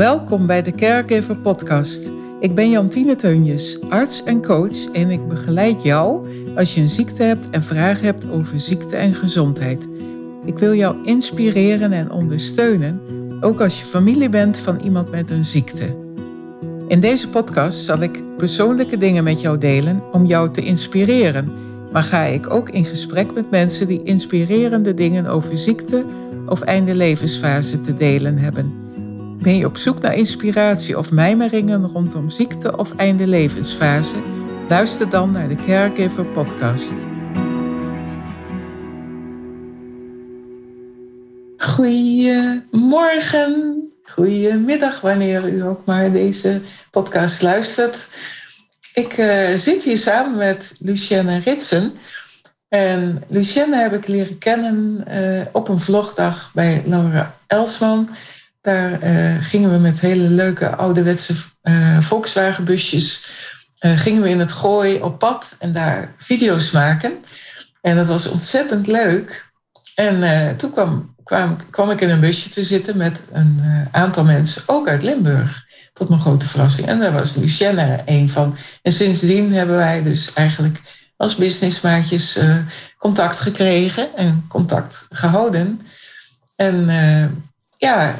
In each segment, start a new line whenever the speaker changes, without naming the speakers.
Welkom bij de Caregiver Podcast. Ik ben Jantine Teunjes, arts en coach en ik begeleid jou als je een ziekte hebt en vragen hebt over ziekte en gezondheid. Ik wil jou inspireren en ondersteunen, ook als je familie bent van iemand met een ziekte. In deze podcast zal ik persoonlijke dingen met jou delen om jou te inspireren, maar ga ik ook in gesprek met mensen die inspirerende dingen over ziekte of einde levensfase te delen hebben. Ben je op zoek naar inspiratie of mijmeringen rondom ziekte of einde levensfase? Luister dan naar de Caregiver podcast. Goedemorgen, goedemiddag wanneer u ook maar deze podcast luistert. Ik uh, zit hier samen met Lucienne Ritsen. En Lucienne heb ik leren kennen uh, op een vlogdag bij Laura Elsman. Daar uh, gingen we met hele leuke ouderwetse uh, Volkswagenbusjes. Uh, gingen we in het gooi op pad en daar video's maken. En dat was ontzettend leuk. En toen kwam, kwam, kwam ik in een busje te zitten met een aantal mensen, ook uit Limburg. Tot mijn grote verrassing. En daar was Lucienne een van. En sindsdien hebben wij dus eigenlijk als businessmaatjes contact gekregen en contact gehouden. En ja,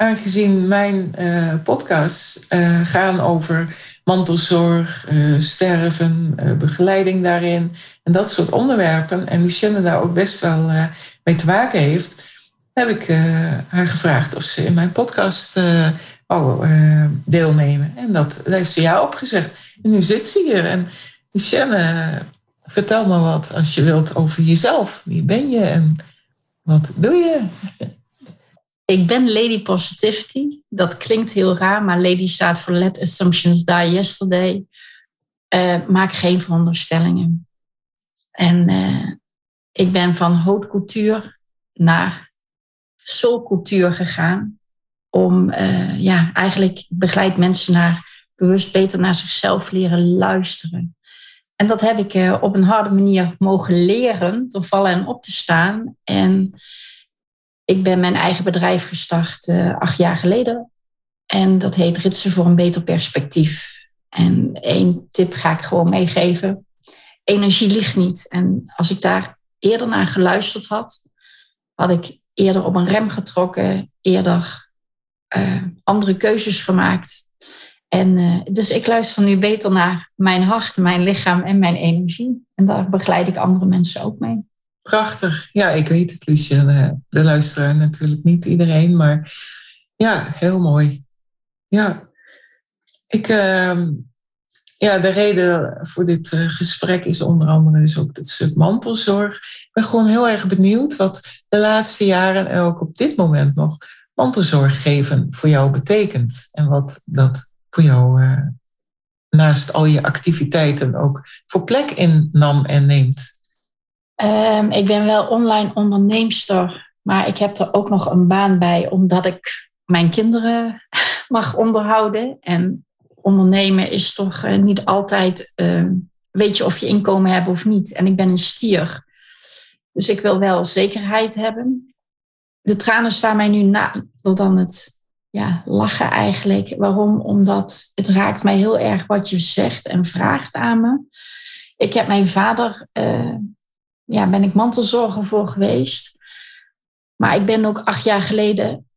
aangezien mijn uh, podcasts uh, gaan over mantelzorg, uh, sterven, begeleiding daarin en dat soort onderwerpen, en Lucienne daar ook best wel mee te maken heeft, heb ik haar gevraagd of ze in mijn podcast wou deelnemen. En dat, dat heeft ze ja opgezegd. En nu zit ze hier. En Lucienne, vertel me wat als je wilt over jezelf. Wie ben je en wat doe je?
Ik ben Lady Positivity. Dat klinkt heel raar, maar Lady staat voor Let Assumptions Die Yesterday. Uh, maak geen veronderstellingen. En uh, ik ben van couture naar soul couture gegaan. Om, uh, ja, eigenlijk begeleid mensen naar bewust beter naar zichzelf leren luisteren. En dat heb ik op een harde manier mogen leren door vallen en op te staan. En ik ben mijn eigen bedrijf gestart uh, acht jaar geleden. En dat heet Ritsen voor een beter perspectief. En één tip ga ik gewoon meegeven. Energie ligt niet. En als ik daar eerder naar geluisterd had, had ik eerder op een rem getrokken, eerder uh, andere keuzes gemaakt. En uh, dus ik luister nu beter naar mijn hart, mijn lichaam en mijn energie. En daar begeleid ik andere mensen ook mee.
Prachtig. Ja, ik weet het, Lucienne. De luisteraar natuurlijk niet iedereen, maar ja, heel mooi. Ja, ik, uh, ja de reden voor dit uh, gesprek is onder andere dus ook het stuk mantelzorg. Ik ben gewoon heel erg benieuwd wat de laatste jaren en ook op dit moment nog mantelzorg geven voor jou betekent. En wat dat voor jou uh, naast al je activiteiten ook voor plek innam en neemt.
Um, ik ben wel online onderneemster, maar ik heb er ook nog een baan bij omdat ik mijn kinderen mag onderhouden. En ondernemen is toch uh, niet altijd, uh, weet je of je inkomen hebt of niet. En ik ben een stier, dus ik wil wel zekerheid hebben. De tranen staan mij nu na dan het ja, lachen eigenlijk. Waarom? Omdat het raakt mij heel erg wat je zegt en vraagt aan me. Ik heb mijn vader uh, ja, ben ik mantelzorger voor geweest. Maar ik ben ook acht jaar geleden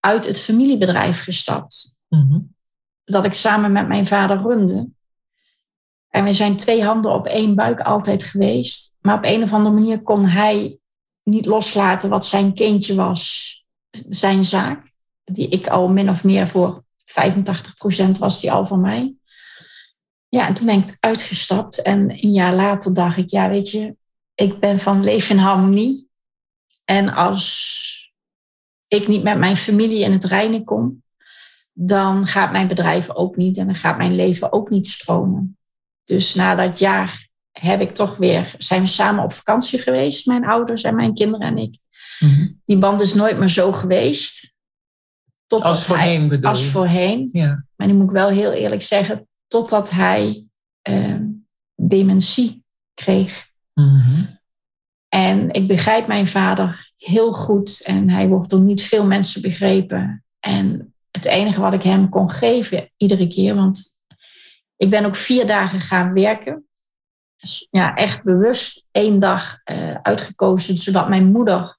uit het familiebedrijf gestapt. Mm Dat ik samen met mijn vader runde. En we zijn twee handen op één buik altijd geweest. Maar op een of andere manier kon hij niet loslaten wat zijn kindje was, zijn zaak. Die ik al min of meer voor 85% was die al van mij. Ja, en toen ben ik uitgestapt. En een jaar later dacht ik, ja, weet je, ik ben van leven in harmonie. En als ik niet met mijn familie in het reinen kom, dan gaat mijn bedrijf ook niet en dan gaat mijn leven ook niet stromen. Dus na dat jaar heb ik toch weer, zijn we samen op vakantie geweest, mijn ouders en mijn kinderen en ik. Mhm. Die band is nooit meer zo geweest.
als voorheen hij, bedoel
Als voorheen. Ja. Maar nu moet ik wel heel eerlijk zeggen, totdat hij uh, dementie kreeg. Mhm. En ik begrijp mijn vader heel goed en hij wordt door niet veel mensen begrepen. En het enige wat ik hem kon geven iedere keer. Want ik ben ook vier dagen gaan werken. Dus ja, echt bewust één dag uh, uitgekozen, zodat mijn moeder,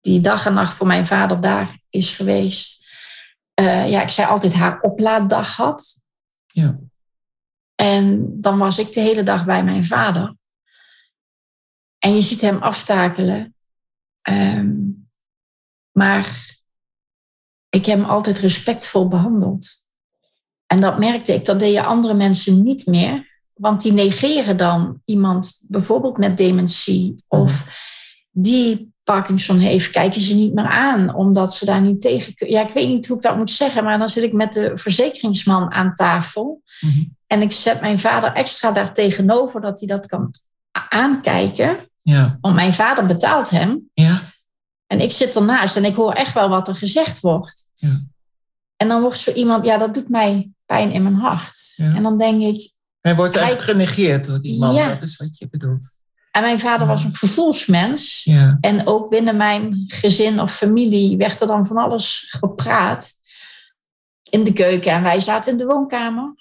die dag en nacht voor mijn vader daar is geweest, uh, ja, ik zei altijd haar oplaaddag had.
Ja.
En dan was ik de hele dag bij mijn vader. En je ziet hem aftakelen. Um, maar ik heb hem altijd respectvol behandeld. En dat merkte ik, dat deden andere mensen niet meer. Want die negeren dan iemand bijvoorbeeld met dementie of die Parkinson heeft, kijken ze niet meer aan, omdat ze daar niet tegen kunnen. Ja, ik weet niet hoe ik dat moet zeggen, maar dan zit ik met de verzekeringsman aan tafel.
Mm-hmm.
En ik zet mijn vader extra daar tegenover dat hij dat kan aankijken.
Ja.
Want mijn vader betaalt hem.
Ja.
En ik zit ernaast en ik hoor echt wel wat er gezegd wordt.
Ja.
En dan wordt zo iemand, ja, dat doet mij pijn in mijn hart.
Ja.
En dan denk ik.
Hij wordt eigenlijk genegeerd door die man,
Ja.
dat is wat je bedoelt.
En mijn vader was een gevoelsmens.
Ja.
En ook binnen mijn gezin of familie werd er dan van alles gepraat. In de keuken. En wij zaten in de woonkamer.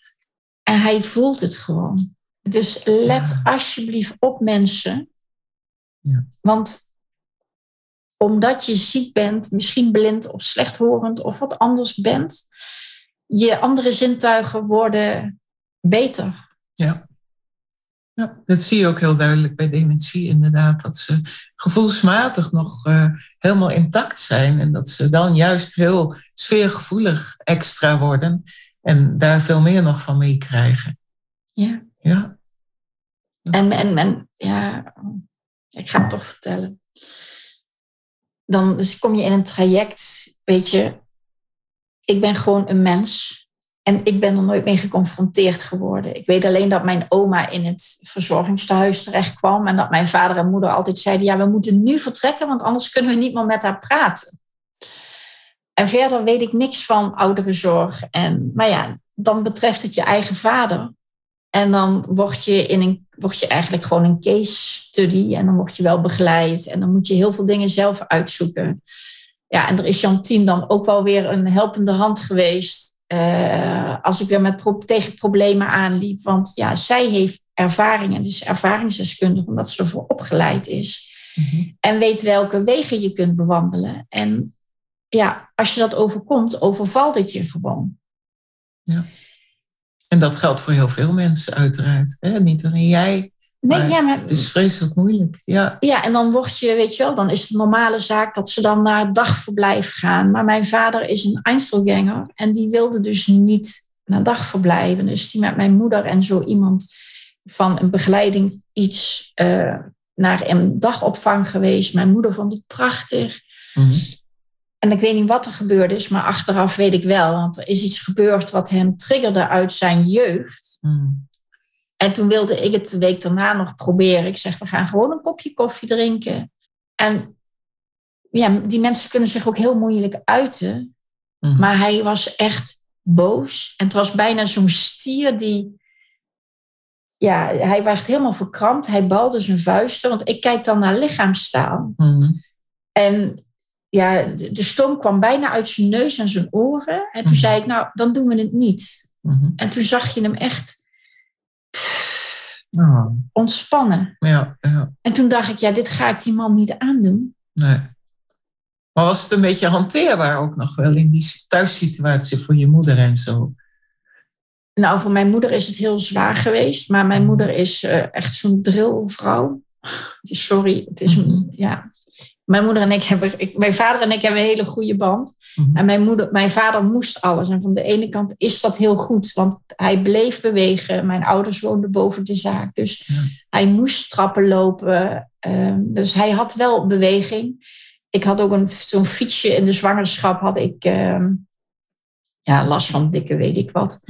En hij voelt het gewoon. Dus let
Ja.
alsjeblieft op mensen.
Ja.
Want omdat je ziek bent, misschien blind of slechthorend of wat anders bent, je andere zintuigen worden beter.
Ja. ja, dat zie je ook heel duidelijk bij dementie inderdaad. Dat ze gevoelsmatig nog eh, helemaal intact zijn. En dat ze dan juist heel sfeergevoelig extra worden. En daar veel meer nog van meekrijgen.
Ja.
Ja.
En, en, en ja, ik ga het toch vertellen. Dan dus kom je in een traject, weet je, ik ben gewoon een mens. En ik ben er nooit mee geconfronteerd geworden. Ik weet alleen dat mijn oma in het verzorgingstehuis terecht kwam. En dat mijn vader en moeder altijd zeiden: Ja, we moeten nu vertrekken, want anders kunnen we niet meer met haar praten. En verder weet ik niks van ouderenzorg. En, maar ja, dan betreft het je eigen vader. En dan word je, in een, word je eigenlijk gewoon een case study. En dan word je wel begeleid. En dan moet je heel veel dingen zelf uitzoeken. Ja, en er is Jantien dan ook wel weer een helpende hand geweest. Uh, als ik weer met pro tegen problemen aanliep. Want ja, zij heeft ervaring en dus ervaringsdeskundige, omdat ze ervoor opgeleid is.
Mm -hmm.
En weet welke wegen je kunt bewandelen. En ja, als je dat overkomt, overvalt het je gewoon.
Ja. En dat geldt voor heel veel mensen, uiteraard. Hè? Niet alleen jij.
Nee,
maar
ja, maar,
het is vreselijk moeilijk. Ja.
ja, en dan word je, weet je wel, dan is het een normale zaak dat ze dan naar dagverblijf gaan. Maar mijn vader is een Einzelganger en die wilde dus niet naar dagverblijven. Dus die met mijn moeder en zo iemand van een begeleiding iets uh, naar een dagopvang geweest. Mijn moeder vond het prachtig.
Mm -hmm.
En ik weet niet wat er gebeurd is, maar achteraf weet ik wel. Want er is iets gebeurd wat hem triggerde uit zijn jeugd.
Mm.
En toen wilde ik het de week daarna nog proberen. Ik zeg, we gaan gewoon een kopje koffie drinken. En ja, die mensen kunnen zich ook heel moeilijk uiten.
Mm.
Maar hij was echt boos. En het was bijna zo'n stier die... Ja, hij werd helemaal verkrampt. Hij balde zijn vuisten. Want ik kijk dan naar lichaamstaal.
Mm.
En ja, de, de stoom kwam bijna uit zijn neus en zijn oren. En toen
Mhm.
zei ik, nou, dan doen we het niet.
Mhm.
En toen zag je hem echt
Oh,
ontspannen.
ja, ja,
En toen dacht ik, ja, dit ga ik die man niet aandoen.
nee. Maar was het een beetje hanteerbaar ook nog wel in die thuissituatie voor je moeder en zo?
Nou, voor mijn moeder is het heel zwaar geweest. Maar mijn moeder is eh, echt zo'n drillvrouw. Sorry, het is...
Mhm.
Ja. Mijn moeder en ik hebben... Ik, mijn vader en ik hebben een hele goede band.
Mhm.
En mijn, moeder, mijn vader moest alles. En van de ene kant is dat heel goed, want hij bleef bewegen. Mijn ouders woonden boven de zaak, dus
Ja.
hij moest trappen lopen. Ehm, dus hij had wel beweging. Ik had ook een, zo'n fietsje in de zwangerschap, had ik ehm, ja, last van dikke weet ik wat.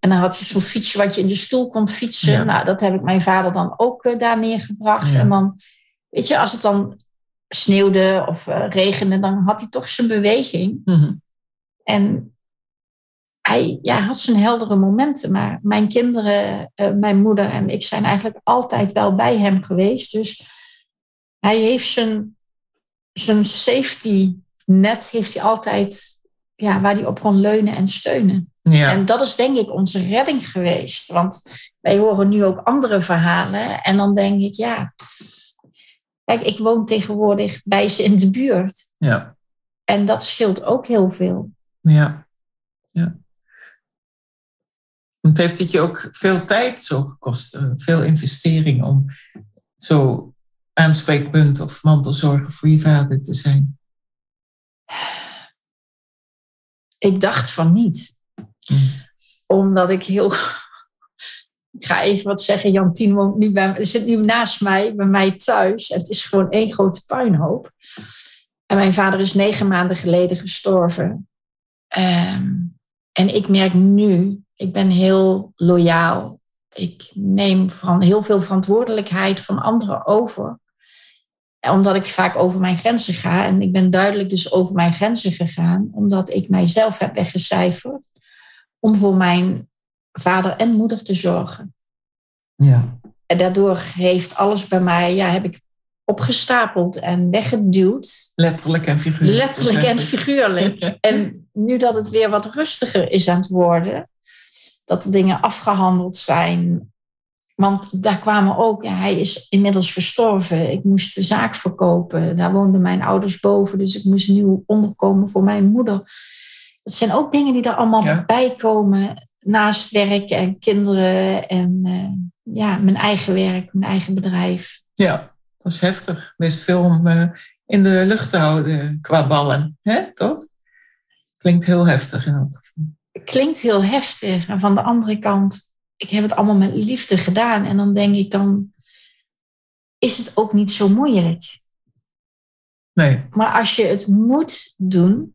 En dan had je zo'n fietsje wat je in de stoel kon fietsen.
Ja.
Nou, dat heb ik mijn vader dan ook eh, daar neergebracht.
Ja.
En dan, weet je, als het dan sneeuwde of eh, regende, dan had hij toch zijn beweging.
Mhm.
En hij ja, had zijn heldere momenten. Maar mijn kinderen, eh, mijn moeder en ik zijn eigenlijk altijd wel bij hem geweest. Dus hij heeft zijn, zijn safety net heeft hij altijd ja, waar hij op kon leunen en steunen.
Ja.
En dat is denk ik onze redding geweest. Want wij horen nu ook andere verhalen. En dan denk ik, ja. Kijk, ik woon tegenwoordig bij ze in de buurt.
Ja.
En dat scheelt ook heel veel.
Ja. ja. Het heeft het je ook veel tijd zo gekost, eh, veel investering om zo aanspreekpunt of mantelzorger voor je vader te zijn.
Ik dacht van niet.
Mm.
Omdat ik heel. Ik ga even wat zeggen. Jantien woont bij, zit nu naast mij, bij mij thuis. Het is gewoon één grote puinhoop. En mijn vader is negen maanden geleden gestorven. Ehm, en ik merk nu, ik ben heel loyaal. Ik neem van heel veel verantwoordelijkheid van anderen over. Omdat ik vaak over mijn grenzen ga. En ik ben duidelijk dus over mijn grenzen gegaan. Omdat ik mijzelf heb weggecijferd. Om voor mijn vader en moeder te zorgen.
Ja.
En daardoor heeft alles bij mij, ja, heb ik opgestapeld en weggeduwd.
Letterlijk en figuurlijk.
Letterlijk en figuurlijk. En nu dat het weer wat rustiger is aan het worden, dat de dingen afgehandeld zijn. Want daar kwamen ook, ja, hij is inmiddels gestorven. Ik moest de zaak verkopen. Daar woonden mijn ouders boven, dus ik moest nieuw onderkomen voor mijn moeder. Het zijn ook dingen die er allemaal
Ja.
bij komen naast werk en kinderen en eh, ja, mijn eigen werk, mijn eigen bedrijf.
Ja, dat was heftig. Best veel om eh, in de lucht te houden qua ballen. Hè, toch? Klinkt heel heftig in elk geval.
klinkt heel heftig. En van de andere kant, ik heb het allemaal met liefde gedaan. En dan denk ik, dan is het ook niet zo moeilijk.
Nee.
Maar als je het moet doen,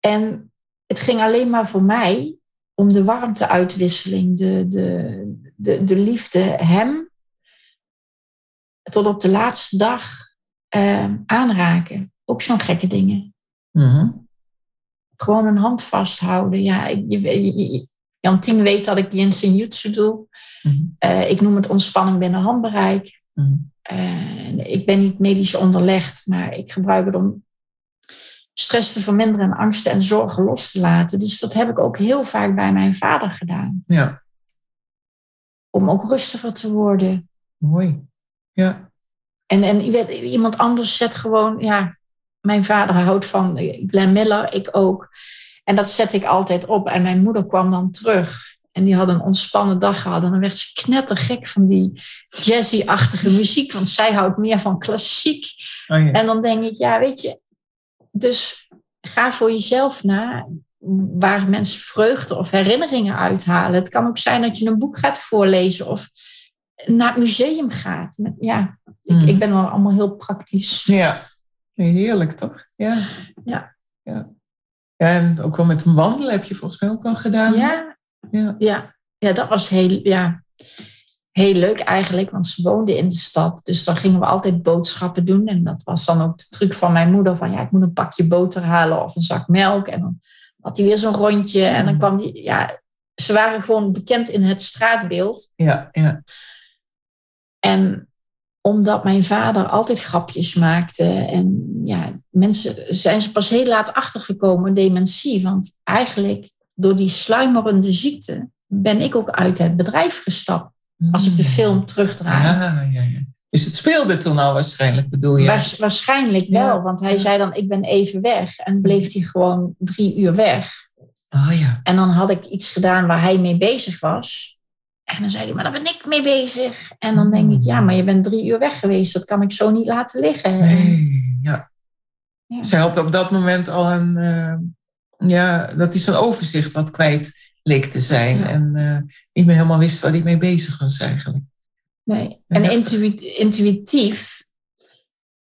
en het ging alleen maar voor mij om de warmteuitwisseling, de, de, de, de liefde, hem tot op de laatste dag eh, aanraken. Ook zo'n gekke dingen.
Mhm.
gewoon een hand vasthouden. Ja, je, je- Jantien weet dat ik yin jutsu doe.
Mhm.
Eh, ik noem het ontspanning binnen handbereik.
Mhm.
Eh, ik ben niet medisch onderlegd, maar ik gebruik het om stress te verminderen en angsten en zorgen los te laten. Dus dat heb ik ook heel vaak bij mijn vader gedaan.
Ja,
Om ook rustiger te worden.
mooi. Ja,
En, en iemand anders zet gewoon, ja, mijn vader houdt van Glenn Miller, ik ook. En dat zet ik altijd op. En mijn moeder kwam dan terug. En die had een ontspannen dag gehad. En dan werd ze knettergek van die jazzy-achtige muziek. Want zij houdt meer van klassiek.
oh, ja.
En dan denk ik, ja, weet je. Dus ga voor jezelf na waar mensen vreugde of herinneringen uithalen. Het kan ook zijn dat je een boek gaat voorlezen of naar het museum gaat. Ja, ik,
Mhm.
ik ben wel allemaal heel praktisch.
ja. heerlijk toch? Ja.
Ja.
ja. Ja, en ook wel met een wandelen heb je volgens mij ook al gedaan.
Ja,
Ja.
ja, ja dat was heel, ja, heel leuk eigenlijk, want ze woonde in de stad. Dus dan gingen we altijd boodschappen doen. En dat was dan ook de truc van mijn moeder: van ja, ik moet een pakje boter halen of een zak melk. En dan had hij weer zo'n rondje. En dan kwam die, ja, ze waren gewoon bekend in het straatbeeld.
Ja, ja.
En omdat mijn vader altijd grapjes maakte. En ja, mensen zijn ze pas heel laat achtergekomen, dementie. Want eigenlijk door die sluimerende ziekte ben ik ook uit het bedrijf gestapt. Als ik de film terugdraai.
Ja, ja, ja. Dus het speelde toen al waarschijnlijk, bedoel je?
Waars- waarschijnlijk wel,
Ja.
want hij zei dan ik ben even weg. En bleef hij gewoon drie uur weg.
Oh ja.
En dan had ik iets gedaan waar hij mee bezig was. En dan zei hij, maar daar ben ik mee bezig. En dan denk ik, ja, maar je bent drie uur weg geweest. Dat kan ik zo niet laten liggen.
Nee, ja.
Ja.
Zij had op dat moment al een, eh, ja, dat hij zijn overzicht wat kwijt leek te zijn.
Ja.
En eh, niet meer helemaal wist waar hij mee bezig was eigenlijk.
Nee. En intuïtief.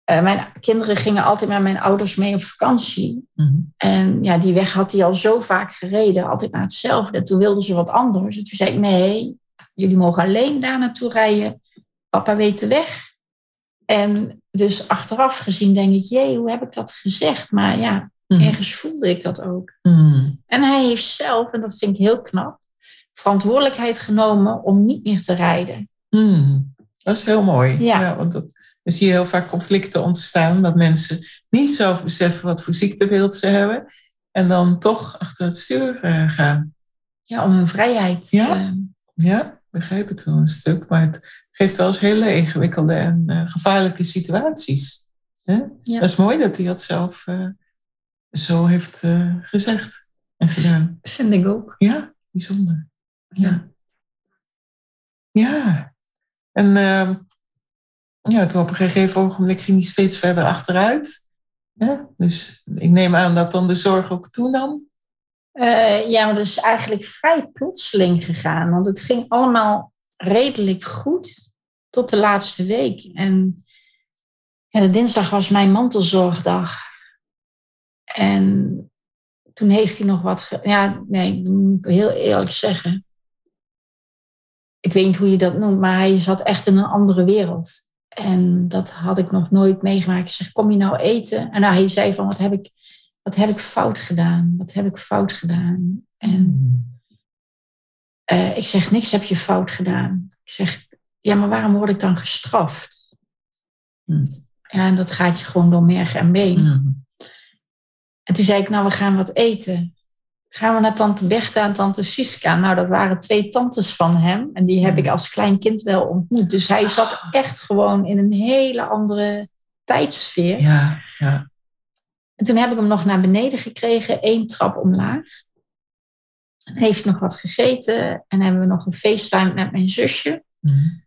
eh, mijn kinderen gingen altijd met mijn ouders mee op vakantie.
Mhm.
En ja, die weg had hij al zo vaak gereden, altijd naar hetzelfde. Toen wilden ze wat anders. En toen zei ik, nee, jullie mogen alleen daar naartoe rijden. Papa weet de weg. En dus achteraf gezien denk ik, jee, hoe heb ik dat gezegd? Maar ja,
Mhm.
ergens voelde ik dat ook. En hij heeft zelf, en dat vind ik heel knap, verantwoordelijkheid genomen om niet meer te rijden.
Mhm. Dat is heel mooi.
Ja.
want dat, dan zie je heel vaak conflicten ontstaan. Dat mensen niet zelf beseffen wat voor ziektebeeld ze hebben. En dan toch achter het stuur eh, gaan.
Ja, om hun vrijheid
Ja.
te...
Ja, ik begrijp het wel een stuk. Maar het geeft wel eens hele ingewikkelde en eh, gevaarlijke situaties. Hè?
Ja.
Dat is mooi dat hij dat zelf eh, zo heeft gezegd en gedaan.
Vind ik ook.
Ja, bijzonder.
Ja.
Ja. En ehm, ja, toen op een gegeven ogenblik ging hij steeds verder achteruit. Ja, dus ik neem aan dat dan de zorg ook toenam.
Eh, ja, maar dat is eigenlijk vrij plotseling gegaan. Want het ging allemaal redelijk goed tot de laatste week. En ja, de dinsdag was mijn mantelzorgdag. En toen heeft hij nog wat... ge- ja, nee, moet ik heel eerlijk zeggen. Ik weet niet hoe je dat noemt, maar hij zat echt in een andere wereld. En dat had ik nog nooit meegemaakt. Ik zeg, kom je nou eten? En nou, hij zei van, wat heb ik, wat heb ik fout gedaan? Wat heb ik fout gedaan? En eh, ik zeg, niks heb je fout gedaan. Ik zeg, ja, maar waarom word ik dan gestraft?
Hmm.
Ja, en dat gaat je gewoon door merg en been.
Ja.
En toen zei ik, nou, we gaan wat eten. Gaan we naar tante Bertha en tante Siska? Nou, dat waren twee tantes van hem. En die heb ik als klein kind wel ontmoet. Dus hij zat echt gewoon in een hele andere tijdsfeer.
Ja, ja.
En toen heb ik hem nog naar beneden gekregen, één trap omlaag. En heeft nog wat gegeten. En hebben we nog een FaceTime met mijn zusje.
Mm.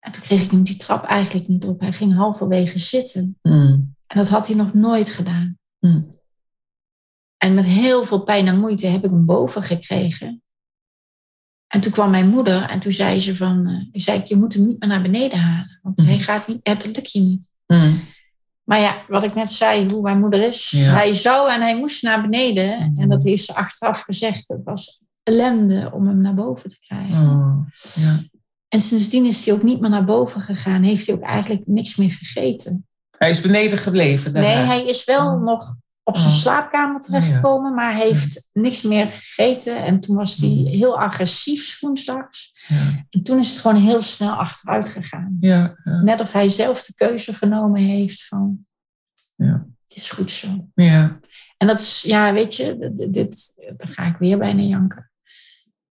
En toen kreeg ik hem die trap eigenlijk niet op. Hij ging halverwege zitten.
Mm.
En dat had hij nog nooit gedaan.
Mm.
En met heel veel pijn en moeite heb ik hem boven gekregen. En toen kwam mijn moeder en toen zei ze van... eh, ik zei, je moet hem niet meer naar beneden halen. Want
Mhm.
hij gaat niet, het lukt je niet.
Mm.
Maar ja, wat ik net zei, hoe mijn moeder is.
Ja.
Hij zou en hij moest naar beneden. En dat heeft ze achteraf gezegd. Het was ellende om hem naar boven te krijgen.
Oh, ja.
En sindsdien is hij ook niet meer naar boven gegaan. Heeft hij ook eigenlijk niks meer gegeten.
Hij is beneden gebleven daarna.
Nee, hij is wel
Oh.
nog op zijn
Oh.
slaapkamer terechtgekomen. Maar heeft niks meer gegeten. En toen was hij
Mhm.
heel agressief woensdags.
Ja,
En toen is het gewoon heel snel achteruit gegaan.
ja, ja.
Net of hij zelf de keuze genomen heeft van...
Ja.
Het is goed zo.
ja.
En dat is, ja, weet je, dit, dit daar ga ik weer bijna janken.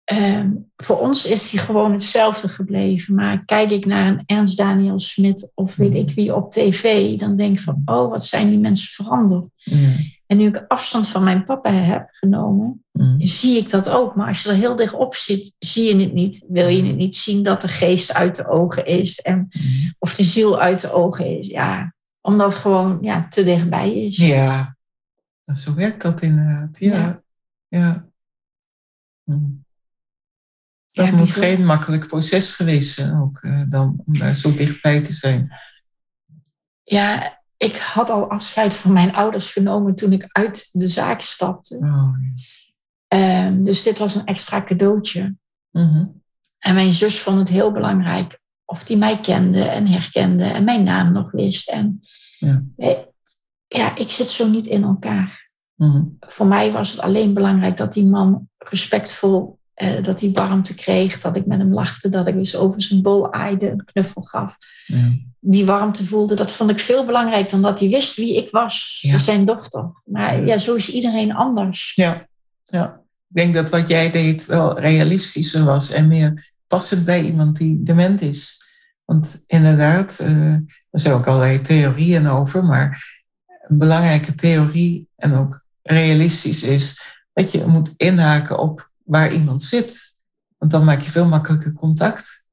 Ehm, voor ons is die gewoon hetzelfde gebleven. Maar kijk ik naar een Ernst Daniel Smit of weet ik wie op tv, dan denk ik van, oh, wat zijn die mensen veranderd.
ja.
En nu ik afstand van mijn papa heb genomen,
Mm.
zie ik dat ook. Maar als je er heel dicht op zit, zie je het niet. Wil je het niet zien dat de geest uit de ogen is en,
Mm.
of de ziel uit de ogen is. Ja, omdat het gewoon ja, te dichtbij is.
Ja, Nou, zo werkt dat inderdaad. Ja,
Ja.
ja. Dat
Ja,
moet geen makkelijk proces geweest zijn ook, eh, dan, om daar zo dichtbij te zijn.
Ja, ik had al afscheid van mijn ouders genomen toen ik uit de zaak stapte.
Oh,
Ehm, dus dit was een extra cadeautje.
Mhm.
En mijn zus vond het heel belangrijk of die mij kende en herkende en mijn naam nog wist. En
Ja.
eh, ja, ik zit zo niet in elkaar.
Mhm.
Voor mij was het alleen belangrijk dat die man respectvol, eh, dat hij warmte kreeg, dat ik met hem lachte, dat ik eens over zijn bol aaide, een knuffel gaf.
Ja.
die warmte voelde, dat vond ik veel belangrijker dan dat hij wist wie ik was,
Ja.
zijn dochter. Maar ja, zo is iedereen anders.
Ja, ja. Ik denk dat wat jij deed wel realistischer was en meer passend bij iemand die dement is. Want inderdaad, eh, er zijn ook allerlei theorieën over, maar een belangrijke theorie en ook realistisch is dat je moet inhaken op waar iemand zit. Want dan maak je veel makkelijker contact.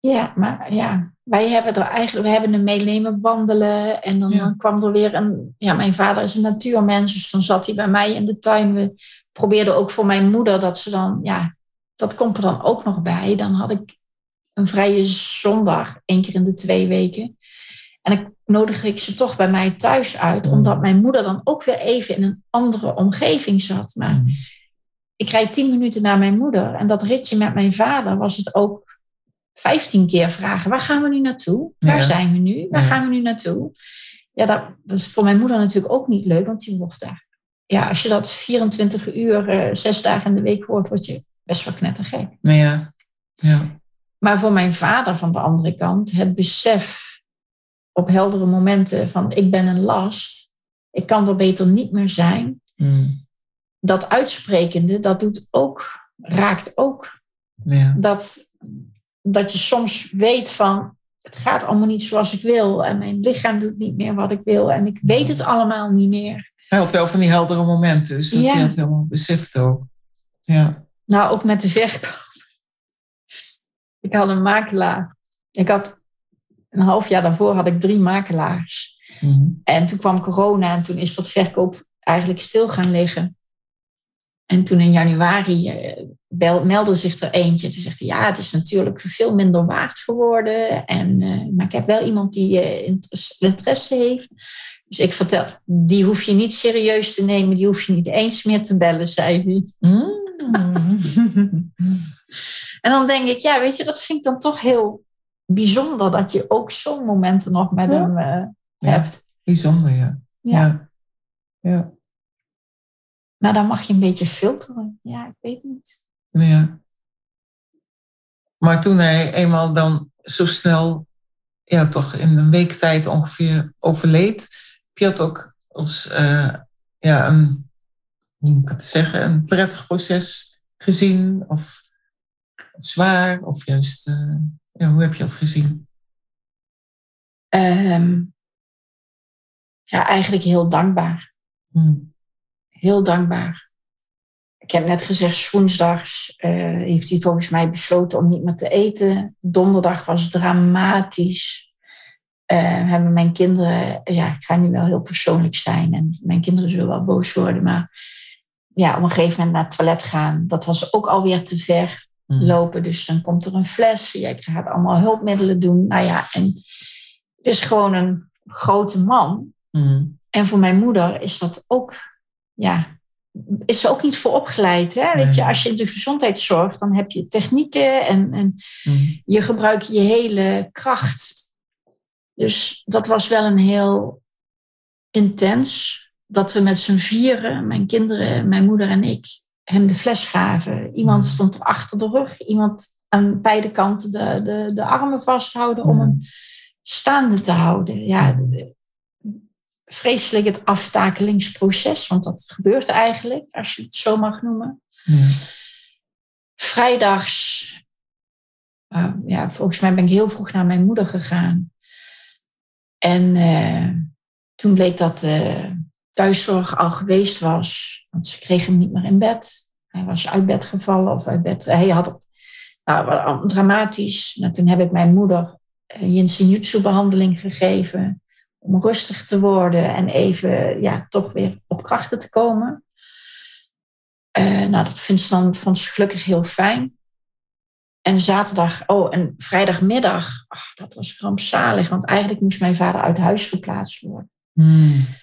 Ja, maar ja, wij hebben er eigenlijk, we hebben hem meenemen wandelen. En dan,
Ja.
dan kwam er weer een, ja, mijn vader is een natuurmens, dus dan zat hij bij mij in de tuin. We probeerden ook voor mijn moeder dat ze dan, ja, dat komt er dan ook nog bij. Dan had ik een vrije zondag, één keer in de twee weken. En dan nodigde ik ze toch bij mij thuis uit,
Mm.
omdat mijn moeder dan ook weer even in een andere omgeving zat. Maar ik rijd tien minuten naar mijn moeder. En dat ritje met mijn vader was het ook vijftien keer vragen. Waar gaan we nu naartoe? Waar
Ja.
zijn we nu? Waar
Ja.
gaan we nu naartoe? Ja, dat, is voor mijn moeder natuurlijk ook niet leuk, want die wordt daar. Ja, als je dat 24 uur, eh, zes dagen in de week hoort, word je best wel knettergek.
Ja, ja.
Maar voor mijn vader van de andere kant, het besef op heldere momenten van ik ben een last. ik kan er beter niet meer zijn.
Mm.
Dat uitsprekende, dat doet ook, raakt ook.
Ja.
Dat, dat je soms weet van, het gaat allemaal niet zoals ik wil. En mijn lichaam doet niet meer wat ik wil. En ik weet het allemaal niet meer.
Hij had wel van die heldere momenten, dus dat
Ja.
hij had helemaal beseft ook. Ja.
Nou, ook met de verkoop. Ik had een makelaar. Ik had een half jaar daarvoor had ik drie makelaars.
Mhm.
En toen kwam corona en toen is dat verkoop eigenlijk stil gaan liggen. En toen in januari eh, bel, meldde zich er eentje. Toen zegt hij, ja, het is natuurlijk veel minder waard geworden. En, eh, maar ik heb wel iemand die eh, inter- interesse heeft. Dus ik vertel, die hoef je niet serieus te nemen. Die hoef je niet eens meer te bellen, zei hij.
Mm.
En dan denk ik, ja, weet je, dat vind ik dan toch heel bijzonder. Dat je ook zo'n momenten nog met
Ja.
hem
Ja.
hebt.
Bijzonder, ja.
Ja.
Ja. ja.
Maar dan mag je een beetje filteren. Ja, ik weet niet.
Ja. Maar toen hij eenmaal dan zo snel, ja, toch in een week tijd ongeveer overleed, heb je dat ook als eh, ja, een, hoe moet ik het zeggen, een prettig proces gezien? Of, of zwaar? Of juist, eh, ja, hoe heb je dat gezien?
Ehm, ja, eigenlijk heel dankbaar.
Hm.
Heel dankbaar. Ik heb net gezegd, woensdags eh, heeft hij volgens mij besloten om niet meer te eten. Donderdag was dramatisch. Eh, hebben mijn kinderen, ja, ik ga nu wel heel persoonlijk zijn en mijn kinderen zullen wel boos worden, maar ja, op een gegeven moment naar het toilet gaan, dat was ook alweer te ver
Hm.
lopen. Dus dan komt er een fles, je gaat allemaal hulpmiddelen doen. Nou ja, en het is gewoon een grote man.
Hm.
En voor mijn moeder is dat ook, ja, is ze ook niet voor opgeleid. Hè? Weet je, als je in de gezondheidszorg, dan heb je technieken en, en
Hm.
je gebruikt je hele kracht. Dus dat was wel een heel intens. Dat we met z'n vieren, mijn kinderen, mijn moeder en ik, hem de fles gaven. Iemand
Mm.
stond achter de rug, iemand aan beide kanten de, de, de armen vasthouden om
Mm.
hem staande te houden. Ja, vreselijk het aftakelingsproces, want dat gebeurt eigenlijk, als je het zo mag noemen
Ja.
vrijdags, uh, ja, volgens mij ben ik heel vroeg naar mijn moeder gegaan. En uh, toen bleek dat de thuiszorg al geweest was, want ze kreeg hem niet meer in bed. Hij was uit bed gevallen of uit bed. Hij had nou, dramatisch. Nou, toen heb ik mijn moeder uh, Yin behandeling gegeven om rustig te worden en even ja, toch weer op krachten te komen. Uh, nou, dat vindt ze dan, vond ze gelukkig heel fijn. En zaterdag, oh, en vrijdagmiddag, oh, dat was rampzalig, want eigenlijk moest mijn vader uit huis geplaatst worden.
Hmm.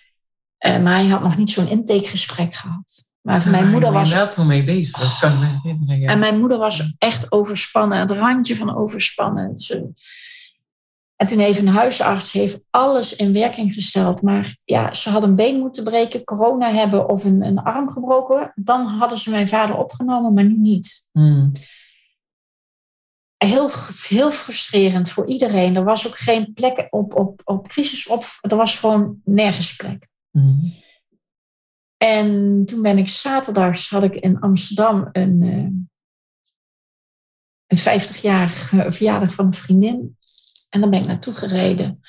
Uh, maar hij had nog niet zo'n intakegesprek gehad. Maar ah, mijn moeder was.
Ben toen mee bezig, dat kan ik me herinneren. Ja.
En mijn moeder was echt overspannen, het randje van overspannen. Ze, en toen heeft een huisarts heeft alles in werking gesteld. Maar ja, ze had een been moeten breken, corona hebben of een, een arm gebroken. Dan hadden ze mijn vader opgenomen, maar nu niet.
Hmm.
Heel, heel frustrerend voor iedereen. Er was ook geen plek op, op, op crisis. Op, er was gewoon nergens plek.
Hmm.
En toen ben ik zaterdags, had ik in Amsterdam een, een 50-jarige verjaardag van een vriendin. En dan ben ik naartoe gereden.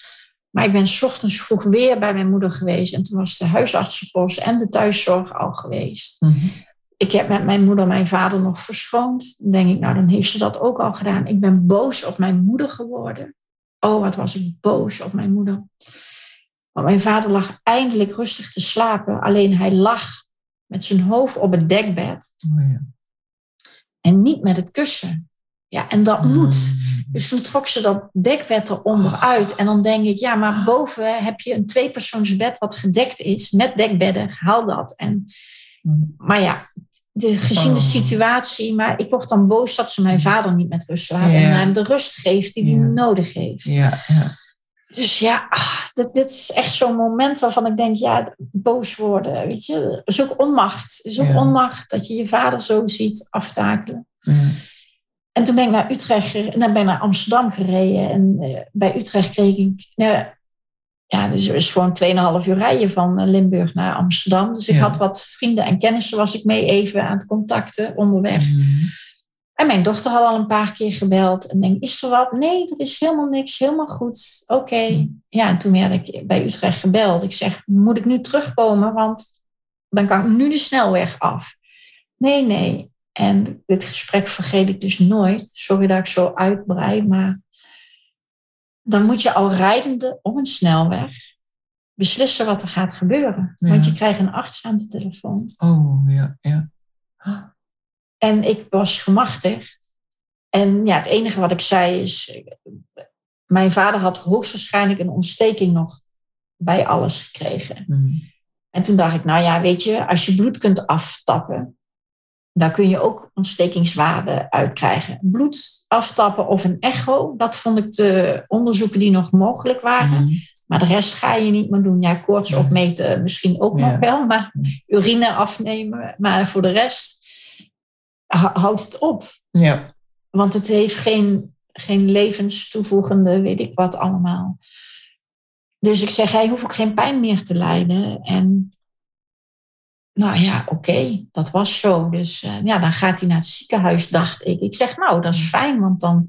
Maar ik ben s ochtends vroeg weer bij mijn moeder geweest. En toen was de huisartsenpost en de thuiszorg al geweest.
Mm
-hmm. Ik heb met mijn moeder mijn vader nog verschoond. Dan denk ik, nou dan heeft ze dat ook al gedaan. Ik ben boos op mijn moeder geworden. Oh, wat was ik boos op mijn moeder. Want mijn vader lag eindelijk rustig te slapen. Alleen hij lag met zijn hoofd op het dekbed.
Oh, ja.
En niet met het kussen. Ja, en dat mm. moet. Dus toen trok ze dat dekbed eronder uit. En dan denk ik, ja, maar boven heb je een tweepersoonsbed wat gedekt is met dekbedden. Haal dat. En, maar ja, de, gezien de situatie, maar ik word dan boos dat ze mijn vader niet met rust. Ja. En hem de rust geeft die hij ja. nodig heeft.
Ja, ja.
Dus ja, ach, dit, dit, is echt zo'n moment waarvan ik denk, ja, boos worden, weet je. Het is ook onmacht. Het is ook onmacht dat je je vader zo ziet aftakelen. En toen ben ik naar Utrecht en dan ben ik naar Amsterdam gereden. En uh, bij Utrecht kreeg ik, nou, ja, dus het is gewoon 2,5 uur rijden van eh, Limburg naar Amsterdam. Dus ik
Ja.
had wat vrienden en kennissen, was ik mee even aan het contacten onderweg.
Mhm.
En mijn dochter had al een paar keer gebeld. En denk, is er wat? Nee, er is helemaal niks. Helemaal goed. Oké.
Hmm.
Ja, en toen werd ik bij Utrecht gebeld. Ik zeg, moet ik nu terugkomen? Want dan kan ik nu de snelweg af. Nee, nee. En dit gesprek vergeet ik dus nooit. Sorry dat ik zo uitbrei, maar dan moet je al rijdende op een snelweg beslissen wat er gaat gebeuren.
Ja.
Want je krijgt een arts aan de telefoon.
Oh, ja, ja.
En ik was gemachtigd. En ja, het enige wat ik zei is... Mijn vader had hoogstwaarschijnlijk een ontsteking nog bij alles gekregen.
Mhm.
En toen dacht ik, nou ja, weet je, als je bloed kunt aftappen... dan kun je ook ontstekingswaarden uitkrijgen. Bloed aftappen of een echo, dat vond ik de onderzoeken die nog mogelijk waren.
Mhm.
Maar de rest ga je niet meer doen. Ja, koorts opmeten misschien ook
Ja.
nog wel, maar urine afnemen. Maar voor de rest hou- houdt het op.
Ja.
Want het heeft geen, geen levenstoevoegende, weet ik wat allemaal. Dus ik zeg, hij hoeft ook geen pijn meer te lijden. En nou ja, oké, dat was zo. Dus eh, ja, dan gaat hij naar het ziekenhuis, dacht ik. Ik zeg, nou, dat is fijn, want dan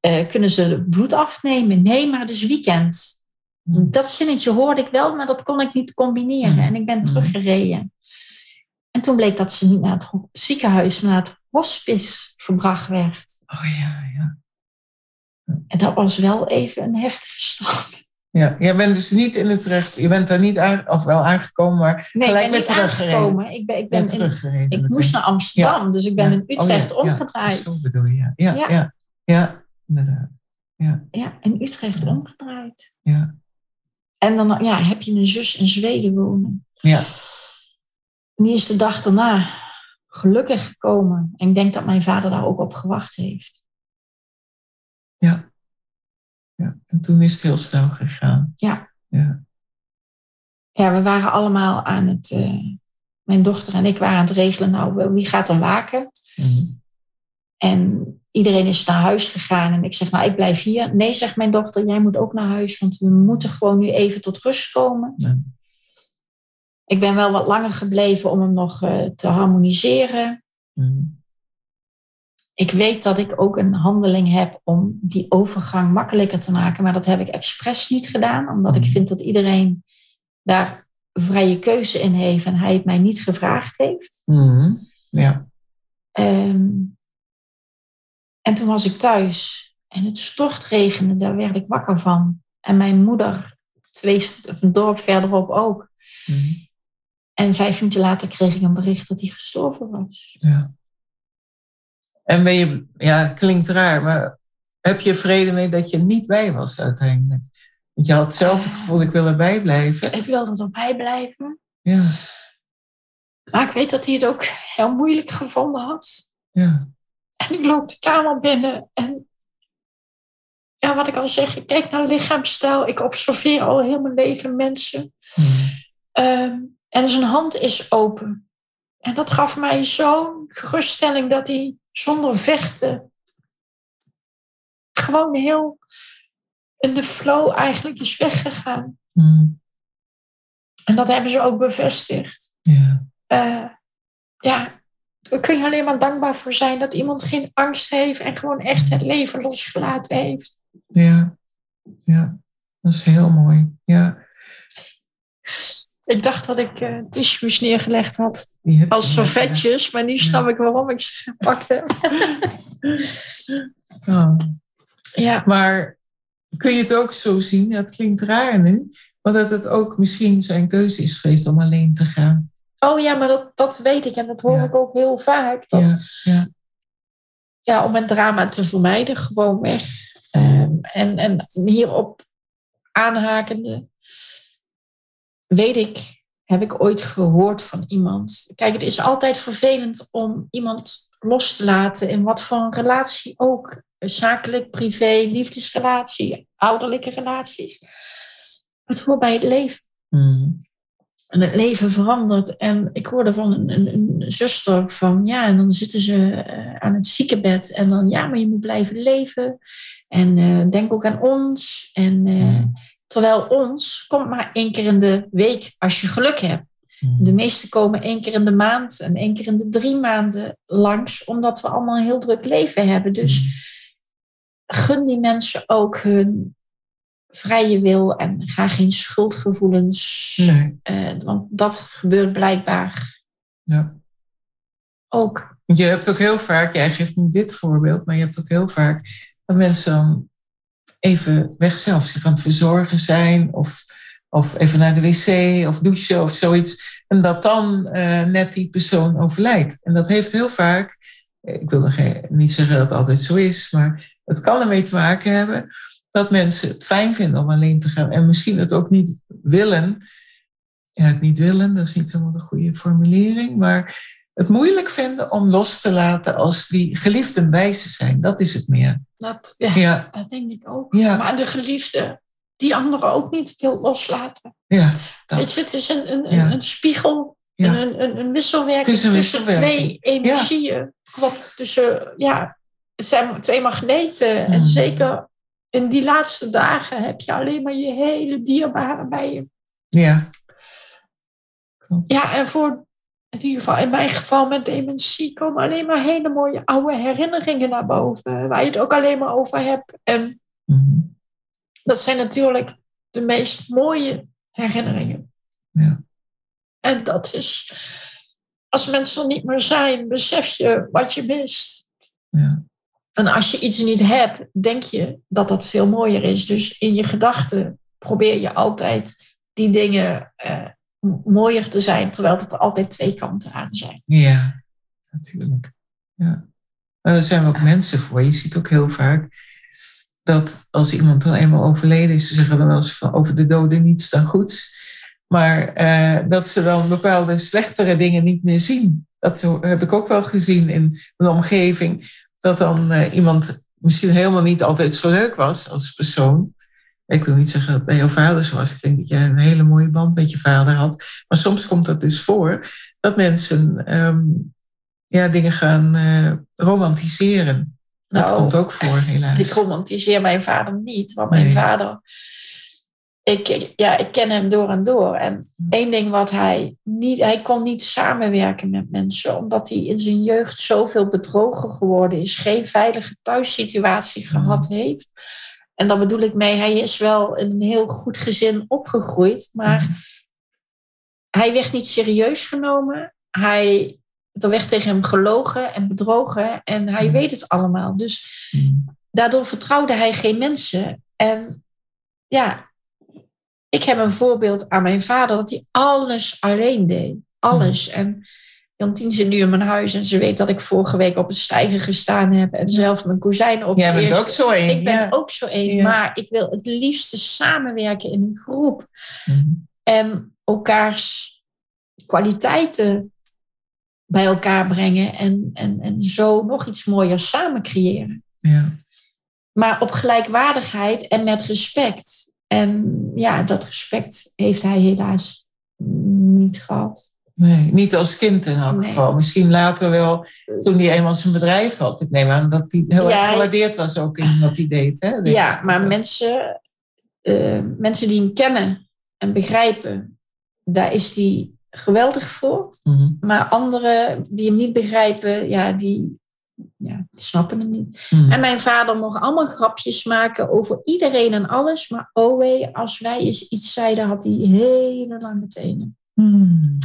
eh, kunnen ze bloed afnemen. Nee, maar het is weekend.
Mhm.
Dat zinnetje hoorde ik wel, maar dat kon ik niet combineren. En ik ben teruggereden. En toen bleek dat ze niet naar het ziekenhuis, maar naar het hospice gebracht werd.
Oh ja, ja.
En dat was wel even een heftige stap.
Ja, jij bent dus niet in Utrecht, je bent daar niet aan, of wel aangekomen, maar
Nee,
gelijk
ik ben
weer
niet aangekomen. Ik ben, ik ben in,
teruggereden.
ik moest naar Amsterdam, dus ik ben
Ja.
in Utrecht
Oh ja, ja,
omgedraaid.
zo bedoel je, ja. Ja,
Ja.
ja. ja, inderdaad. Ja,
Ja, in Utrecht omgedraaid.
ja,
En dan ja, heb je een zus in Zweden wonen.
ja.
En die is de dag daarna gelukkig gekomen. En ik denk dat mijn vader daar ook op gewacht heeft.
ja. Ja. En toen is het heel snel gegaan.
Ja.
Ja,
Ja, we waren allemaal aan het... eh, mijn dochter en ik waren aan het regelen. Nou, wie gaat er waken?
Mhm.
En iedereen is naar huis gegaan. En ik zeg, nou, ik blijf hier. Nee, zegt mijn dochter, jij moet ook naar huis. Want we moeten gewoon nu even tot rust komen. Ik ben wel wat langer gebleven om hem nog eh, te harmoniseren.
Mhm.
Ik weet dat ik ook een handeling heb om die overgang makkelijker te maken. Maar dat heb ik expres niet gedaan. Omdat ik
Mhm.
vind dat iedereen daar vrije keuze in heeft. En hij het mij niet gevraagd heeft.
Mhm. Ja,
Ehm, en toen was ik thuis. En het stortregende, daar werd ik wakker van. En mijn moeder, twee, een dorp verderop ook.
Mhm.
En vijf minuten later kreeg ik een bericht dat hij gestorven was.
ja. En ben je, ja, klinkt raar, maar heb je vrede mee dat je niet bij was uiteindelijk? Want je had zelf het gevoel, ik wil erbij blijven.
Ik wilde er bij blijven.
Ja,
Maar ik weet dat hij het ook heel moeilijk gevonden had.
ja,
En ik loop de kamer binnen en ja, wat ik al zeg, ik kijk naar lichaamstaal. Ik observeer al heel mijn leven mensen.
Mhm.
Ehm, en zijn hand is open. En dat gaf mij zo'n geruststelling dat hij zonder vechten gewoon heel in de flow eigenlijk is weggegaan.
Mhm.
En dat hebben ze ook bevestigd.
ja,
Eh, ja, daar kun je alleen maar dankbaar voor zijn dat iemand geen angst heeft en gewoon echt het leven losgelaten heeft.
ja, ja. Dat is heel mooi. Ja,
Ik dacht dat ik eh, tissues neergelegd had als servetjes, maar nu snap ik waarom ik ze gepakt heb.
ja. Oh.
ja,
Maar kun je het ook zo zien, dat klinkt raar nu, maar dat het ook misschien zijn keuze is geweest om alleen te gaan.
oh ja, maar dat, dat weet ik en dat hoor
Ja.
ik ook heel vaak. Dat,
Ja, ja,
ja, om een drama te vermijden, gewoon weg. Ehm, en, en hierop aanhakende, weet ik, heb ik ooit gehoord van iemand. Kijk, het is altijd vervelend om iemand los te laten, in wat voor een relatie ook. Zakelijk, privé, liefdesrelatie, ouderlijke relaties. Het hoort bij het leven.
Mhm.
En het leven verandert. En ik hoorde van een, een, een zuster van ja, en dan zitten ze eh, aan het ziekenbed. En dan ja, maar je moet blijven leven. En eh, denk ook aan ons. En eh,
Mhm.
Terwijl ons komt maar één keer in de week als je geluk hebt.
Mhm.
De meeste komen één keer in de maand en één keer in de drie maanden langs, omdat we allemaal een heel druk leven hebben. Dus gun die mensen ook hun vrije wil en ga geen schuldgevoelens.
Nee.
eh, want dat gebeurt blijkbaar
Ja.
ook.
Je hebt ook heel vaak, jij geeft niet dit voorbeeld, maar je hebt ook heel vaak dat mensen even weg zelf zich aan het verzorgen zijn of, of even naar de wc of douchen of zoiets. En dat dan eh, net die persoon overlijdt. En dat heeft heel vaak, ik wil nog niet zeggen dat het altijd zo is, maar het kan ermee te maken hebben dat mensen het fijn vinden om alleen te gaan en misschien het ook niet willen. Ja, het niet willen, dat is niet helemaal de goede formulering, maar het moeilijk vinden om los te laten als die geliefden bij ze zijn. Dat is het meer.
Dat, ja,
Ja,
dat denk ik ook.
Ja.
Maar de geliefde, die anderen ook niet wil loslaten.
ja, dat.
Weet je, het is een, een,
Ja.
een, spiegel, een, een, een wisselwerking tussen
wisselwerking.
twee energieën. Klopt. Tussen, ja, het zijn twee magneten. En
Mm.
zeker in die laatste dagen heb je alleen maar je hele dierbare bij je.
Ja. Klopt.
Ja, en voor, in ieder geval in mijn geval met dementie, komen alleen maar hele mooie oude herinneringen naar boven. Waar je het ook alleen maar over hebt. En
Mhm.
dat zijn natuurlijk de meest mooie herinneringen.
Ja.
En dat is, als mensen er niet meer zijn, besef je wat je mist.
Ja.
En als je iets niet hebt, denk je dat dat veel mooier is. Dus in je gedachten probeer je altijd die dingen eh, mooier te zijn, terwijl er altijd twee kanten aan zijn.
Ja, natuurlijk. Ja. Maar daar zijn we ook mensen voor. Je ziet ook heel vaak dat als iemand dan eenmaal overleden is, ze zeggen dan wel eens over de doden niets dan goeds. Maar eh, dat ze dan bepaalde slechtere dingen niet meer zien. Dat heb ik ook wel gezien in mijn omgeving. Dat dan eh, iemand misschien helemaal niet altijd zo leuk was als persoon. Ik wil niet zeggen dat bij jouw vader zo was. Ik denk dat jij een hele mooie band met je vader had. Maar soms komt dat dus voor dat mensen ehm, ja, dingen gaan eh, romantiseren. Dat
Nou,
komt ook voor, helaas.
Ik romantiseer mijn vader niet, want mijn
Nee.
vader, ik, ja, ik ken hem door en door. En één ding wat hij niet, hij kon niet samenwerken met mensen, omdat hij in zijn jeugd zoveel bedrogen geworden is, geen veilige thuissituatie gehad heeft. En daar bedoel ik mee, hij is wel in een heel goed gezin opgegroeid, maar hij werd niet serieus genomen. Hij, er werd tegen hem gelogen en bedrogen en hij
Mhm.
weet het allemaal. Dus
Mm.
daardoor vertrouwde hij geen mensen. En ja, ik heb een voorbeeld aan mijn vader dat hij alles alleen deed. Alles. En Jantien zit nu in mijn huis en ze weet dat ik vorige week op een stijger gestaan heb en zelf mijn kozijnen op
Jij bent ook zo één.
Ik ben
ja.
ook zo één,
Ja.
maar ik wil het liefste samenwerken in een groep
Mm.
en elkaars kwaliteiten bij elkaar brengen en, en, en zo nog iets mooier samen creëren.
Ja.
Maar op gelijkwaardigheid en met respect. En ja, dat respect heeft hij helaas niet gehad.
Nee, niet als kind in elk
Nee.
geval. Misschien later wel, toen hij eenmaal zijn bedrijf had. Ik neem aan dat hij heel
Ja,
erg gewaardeerd was ook in wat hij deed. Hè? Weet
Ja, maar mensen, eh, mensen die hem kennen en begrijpen, daar is hij geweldig voor.
Mhm.
Maar anderen die hem niet begrijpen, ja, die, ja, die snappen hem niet.
Mhm.
En mijn vader mocht allemaal grapjes maken over iedereen en alles. Maar oh wee, als wij eens iets zeiden, had hij hele lange tenen.
Mhm.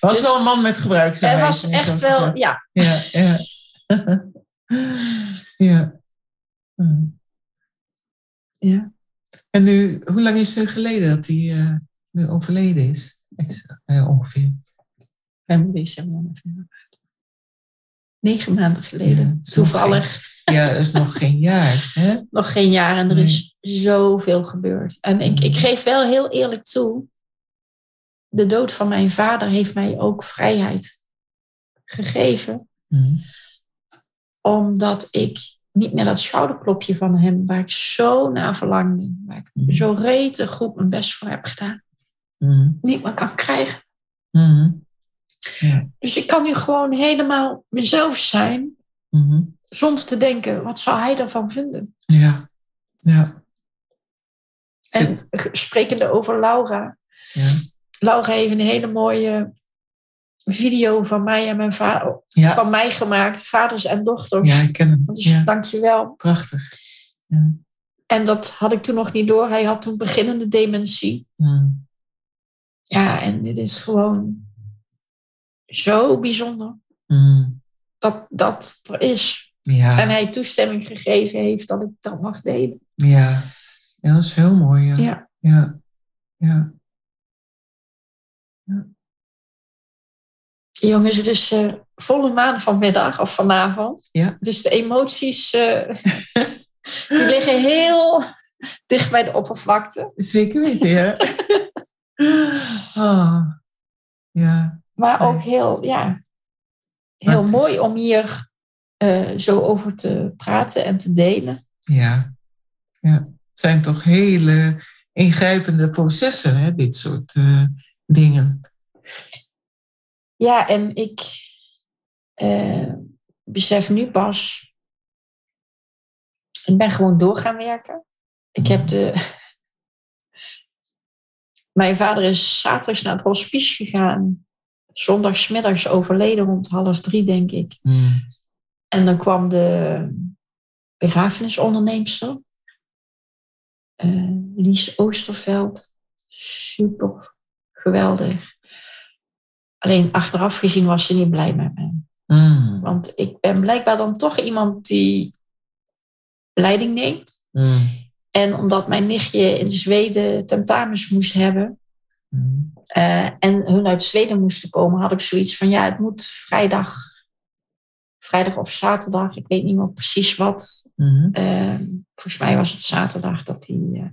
Was
Dus-
wel een man met gebruiksarbeid.
Hij was echt wel,
gezegd.
ja,
Ja, ja. ja.
Ja.
En nu, hoe lang is het geleden dat hij eh, nu overleden is? Is, eh, ongeveer.
Fem december. Negen maanden geleden.
Ja,
Toevallig
Ja, dat is nog geen jaar. Hè?
nog geen jaar en er
Nee.
is zoveel gebeurd. En ik, ik geef wel heel eerlijk toe, de dood van mijn vader heeft mij ook vrijheid gegeven.
Mhm.
Omdat ik niet meer dat schouderklopje van hem, waar ik zo naar verlangde, waar ik
Mhm.
zo rete goed mijn best voor heb gedaan,
Mhm.
niet meer kan krijgen.
Mhm. Ja.
Dus ik kan nu gewoon helemaal mezelf zijn, zonder te denken, wat zou hij ervan vinden?
ja. Ja.
En sprekende over Laura.
Ja.
Laura heeft een hele mooie video van mij en mijn vader
Ja.
van mij gemaakt, vaders en dochters.
ja, ik ken hem.
Dus
Ja,
dank je wel.
prachtig. Ja.
En dat had ik toen nog niet door. Hij had toen beginnende dementie. Ja, en dit is gewoon zo bijzonder
Mm.
dat dat er is.
Ja.
En hij toestemming gegeven heeft dat ik dat mag delen.
Ja. ja, dat is heel mooi. Ja.
Ja.
Ja. ja.
Jongens, het is eh, volle maan vanmiddag of vanavond.
Ja.
Dus de emoties eh, die liggen heel dicht bij de oppervlakte.
Zeker weten, ja. Ah. Ja.
Maar ook heel, ja, heel mooi om hier eh, zo over te praten en te delen.
Ja. ja. Het zijn toch hele ingrijpende processen, hè, dit soort dingen.
Ja, en ik eh, besef nu pas. Ik ben gewoon door gaan werken. Ik heb de. Mijn vader is zaterdags naar het hospice gegaan. Zondagsmiddags overleden rond half drie, denk ik.
Mm.
En dan kwam de begrafenisonderneemster. eh Lies Oosterveld. Super geweldig. Alleen achteraf gezien was ze niet blij met me.
Mm.
Want ik ben blijkbaar dan toch iemand die leiding neemt.
Mm.
En omdat mijn nichtje in Zweden tentamens moest hebben
Mm.
eh, en hun uit Zweden moesten komen, had ik zoiets van ja, het moet vrijdag, vrijdag of zaterdag, ik weet niet meer precies wat.
Mm.
Eh, volgens mij was het zaterdag dat die. eh,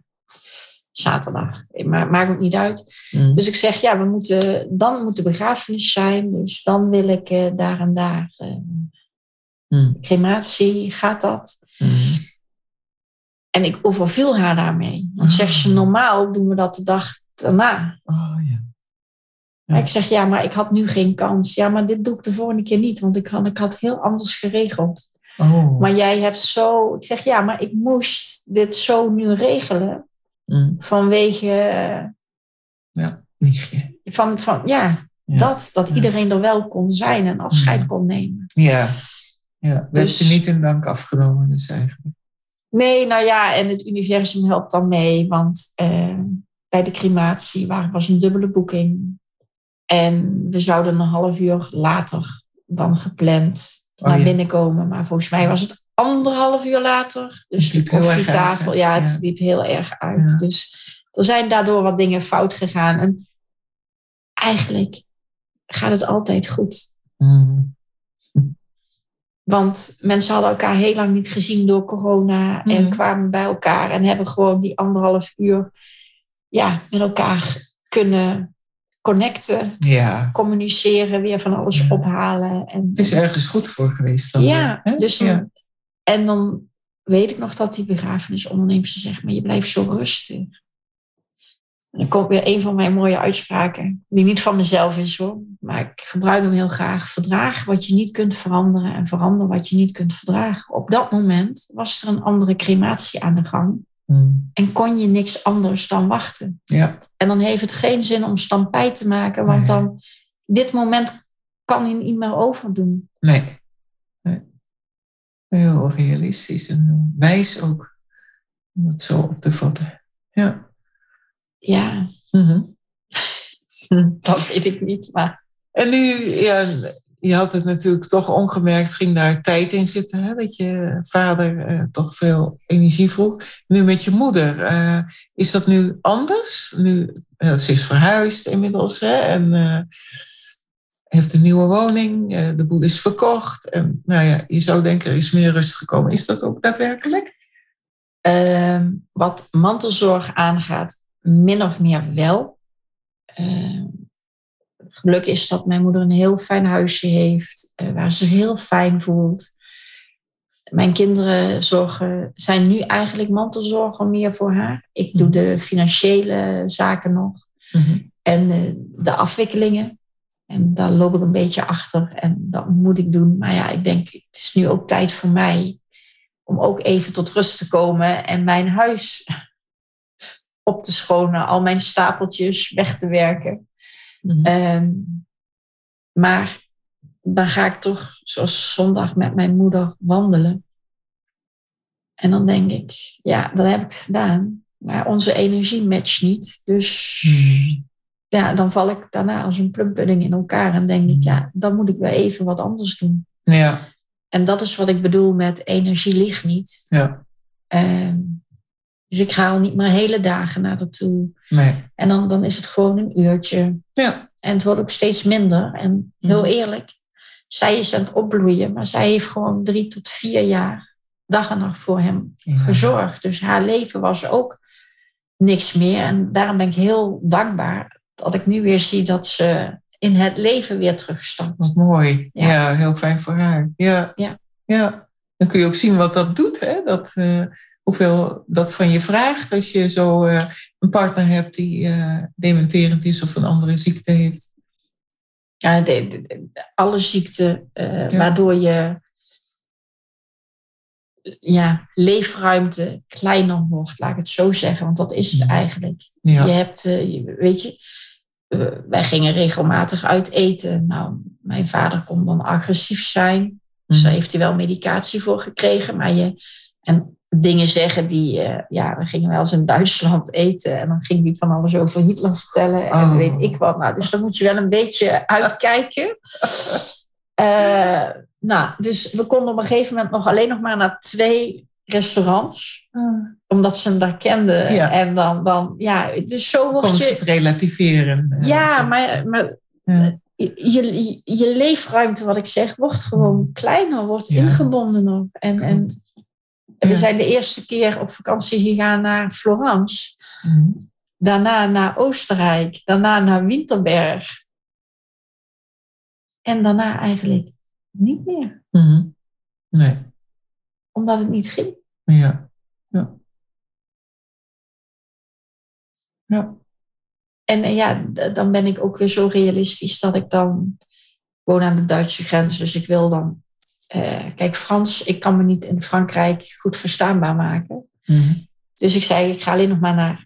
zaterdag, maar maakt ook niet uit.
Mm.
Dus ik zeg ja, we moeten, dan moet de begrafenis zijn, dus dan wil ik eh, daar en daar. eh,
Mm.
crematie, gaat dat?
Mm.
En ik overviel haar daarmee. Dan zegt ze, normaal doen we dat de dag daarna.
Oh ja.
Ik zeg, ja, maar ik had nu geen kans. Ja, maar dit doe ik de volgende keer niet, want ik had, ik had heel anders geregeld.
Oh.
Maar jij hebt zo... Ik zeg, ja, maar ik moest dit zo nu regelen
Mm.
vanwege... eh,
Ja.
Van, van, ja,
Ja.
dat. Dat iedereen er wel kon zijn en afscheid
Ja.
kon nemen.
Ja. Ja, werd
Dus-
je niet in dank afgenomen dus eigenlijk.
Nee, nou ja, en het universum helpt dan mee, want eh, bij de crematie waar, was een dubbele boeking. En we zouden een half uur later dan gepland
Oh,
naar binnen komen. Maar volgens mij was het anderhalf uur later. Dus
uit,
koffietafel,
hè?
ja, het
Ja.
liep heel erg uit.
Ja.
Dus er zijn daardoor wat dingen fout gegaan. En eigenlijk gaat het altijd goed.
Mm.
Want mensen hadden elkaar heel lang niet gezien door corona en
Mhm.
kwamen bij elkaar en hebben gewoon die anderhalf uur ja, met elkaar kunnen connecten,
Ja,
communiceren, weer van alles
Ja.
ophalen. En,
het is ergens goed voor geweest dan.
ja, dus
ja.
En dan weet ik nog dat die begrafenisonderneemster zegt, maar je blijft zo rustig. En dan komt weer een van mijn mooie uitspraken, die niet van mezelf is hoor, maar ik gebruik hem heel graag. Verdraag wat je niet kunt veranderen en verander wat je niet kunt verdragen. Op dat moment was er een andere crematie aan de gang
Mm.
en kon je niks anders dan wachten.
ja,
En dan heeft het geen zin om stampij te maken, want
Nee.
dan, dit moment kan je niet meer overdoen.
nee. Heel realistisch en wijs ook. Om dat zo op te vatten. Ja.
Ja,
Mhm.
dat weet ik niet, maar
En nu, ja, je had het natuurlijk toch ongemerkt, ging daar tijd in zitten, hè, dat je vader eh, toch veel energie vroeg. Nu met je moeder, eh, is dat nu anders? Nu, eh, ze is verhuisd inmiddels hè, en eh, heeft een nieuwe woning, eh, de boel is verkocht. En nou ja, je zou denken, er is meer rust gekomen. Is dat ook daadwerkelijk?
Ehm, wat mantelzorg aangaat, min of meer wel. Ehm geluk is dat mijn moeder een heel fijn huisje heeft, eh, waar ze zich heel fijn voelt. Mijn kinderen zorgen, zijn nu eigenlijk mantelzorger meer voor haar. Ik doe de financiële zaken nog
Mhm.
en eh, de afwikkelingen. En daar loop ik een beetje achter en dat moet ik doen. Maar ja, ik denk, het is nu ook tijd voor mij om ook even tot rust te komen en mijn huis op te schonen, al mijn stapeltjes weg te werken.
Mhm.
Ehm, maar dan ga ik toch, zoals zondag, met mijn moeder wandelen. En dan denk ik, ja, dat heb ik gedaan. Maar onze energie matcht niet. Dus
Mhm.
Ja, dan val ik daarna als een plumpudding in elkaar. En denk ik, ja, dan moet ik weer even wat anders doen.
Ja,
En dat is wat ik bedoel met energie ligt niet.
ja,
Ehm, dus ik ga al niet meer hele dagen naar haar toe.
nee.
En dan, dan is het gewoon een uurtje.
Ja,
En het wordt ook steeds minder. En heel
Mhm.
eerlijk, zij is aan het opbloeien. Maar zij heeft gewoon drie tot vier jaar dag en nacht voor hem
ja.
gezorgd. Dus haar leven was ook niks meer. En daarom ben ik heel dankbaar dat ik nu weer zie dat ze in het leven weer terugstapt.
Wat mooi. Ja.
Ja.
heel fijn voor haar. Ja.
Ja.
ja. Dan kun je ook zien wat dat doet. Hè? Dat, eh, hoeveel dat van je vraagt als je zo eh, een partner hebt die eh, dementerend is of een andere ziekte heeft.
Ja, de, de- de- alle ziekten
Ja.
waardoor je ja, leefruimte kleiner wordt, laat ik het zo zeggen. Want dat is het
Ja.
eigenlijk.
Ja.
Je hebt, weet je, eh, wij gingen regelmatig uit eten. Nou, mijn vader kon dan agressief zijn. Dus daar
Mhm.
heeft hij wel medicatie voor gekregen. Maar je, en dingen zeggen die, eh, ja, we gingen wel eens in Duitsland eten. En dan ging hij van alles over Hitler vertellen. En
Oh.
weet ik wat. Nou, dus dan moet je wel een beetje uitkijken. Eh, nou, dus we konden op een gegeven moment nog alleen nog maar naar twee restaurants. Omdat ze hem daar kenden.
Ja.
En dan, dan ja, dus zo
Kon
word
ze
je...
het relativeren. eh,
Ja,
zo.
maar, maar
Ja.
je, je, leefruimte, wat ik zeg, wordt gewoon kleiner, wordt
Ja.
ingebondener. En, en we zijn de eerste keer op vakantie gegaan naar Florence.
Mhm.
Daarna naar Oostenrijk. Daarna naar Winterberg. En daarna eigenlijk niet meer.
Mhm. Nee,
Omdat het niet ging.
ja. Ja. Ja.
En eh, ja, dan ben ik ook weer zo realistisch dat ik dan woon aan de Duitse grens. Dus ik wil dan. eh, kijk, Frans, ik kan me niet in Frankrijk goed verstaanbaar maken.
Mhm.
Dus ik zei, ik ga alleen nog maar naar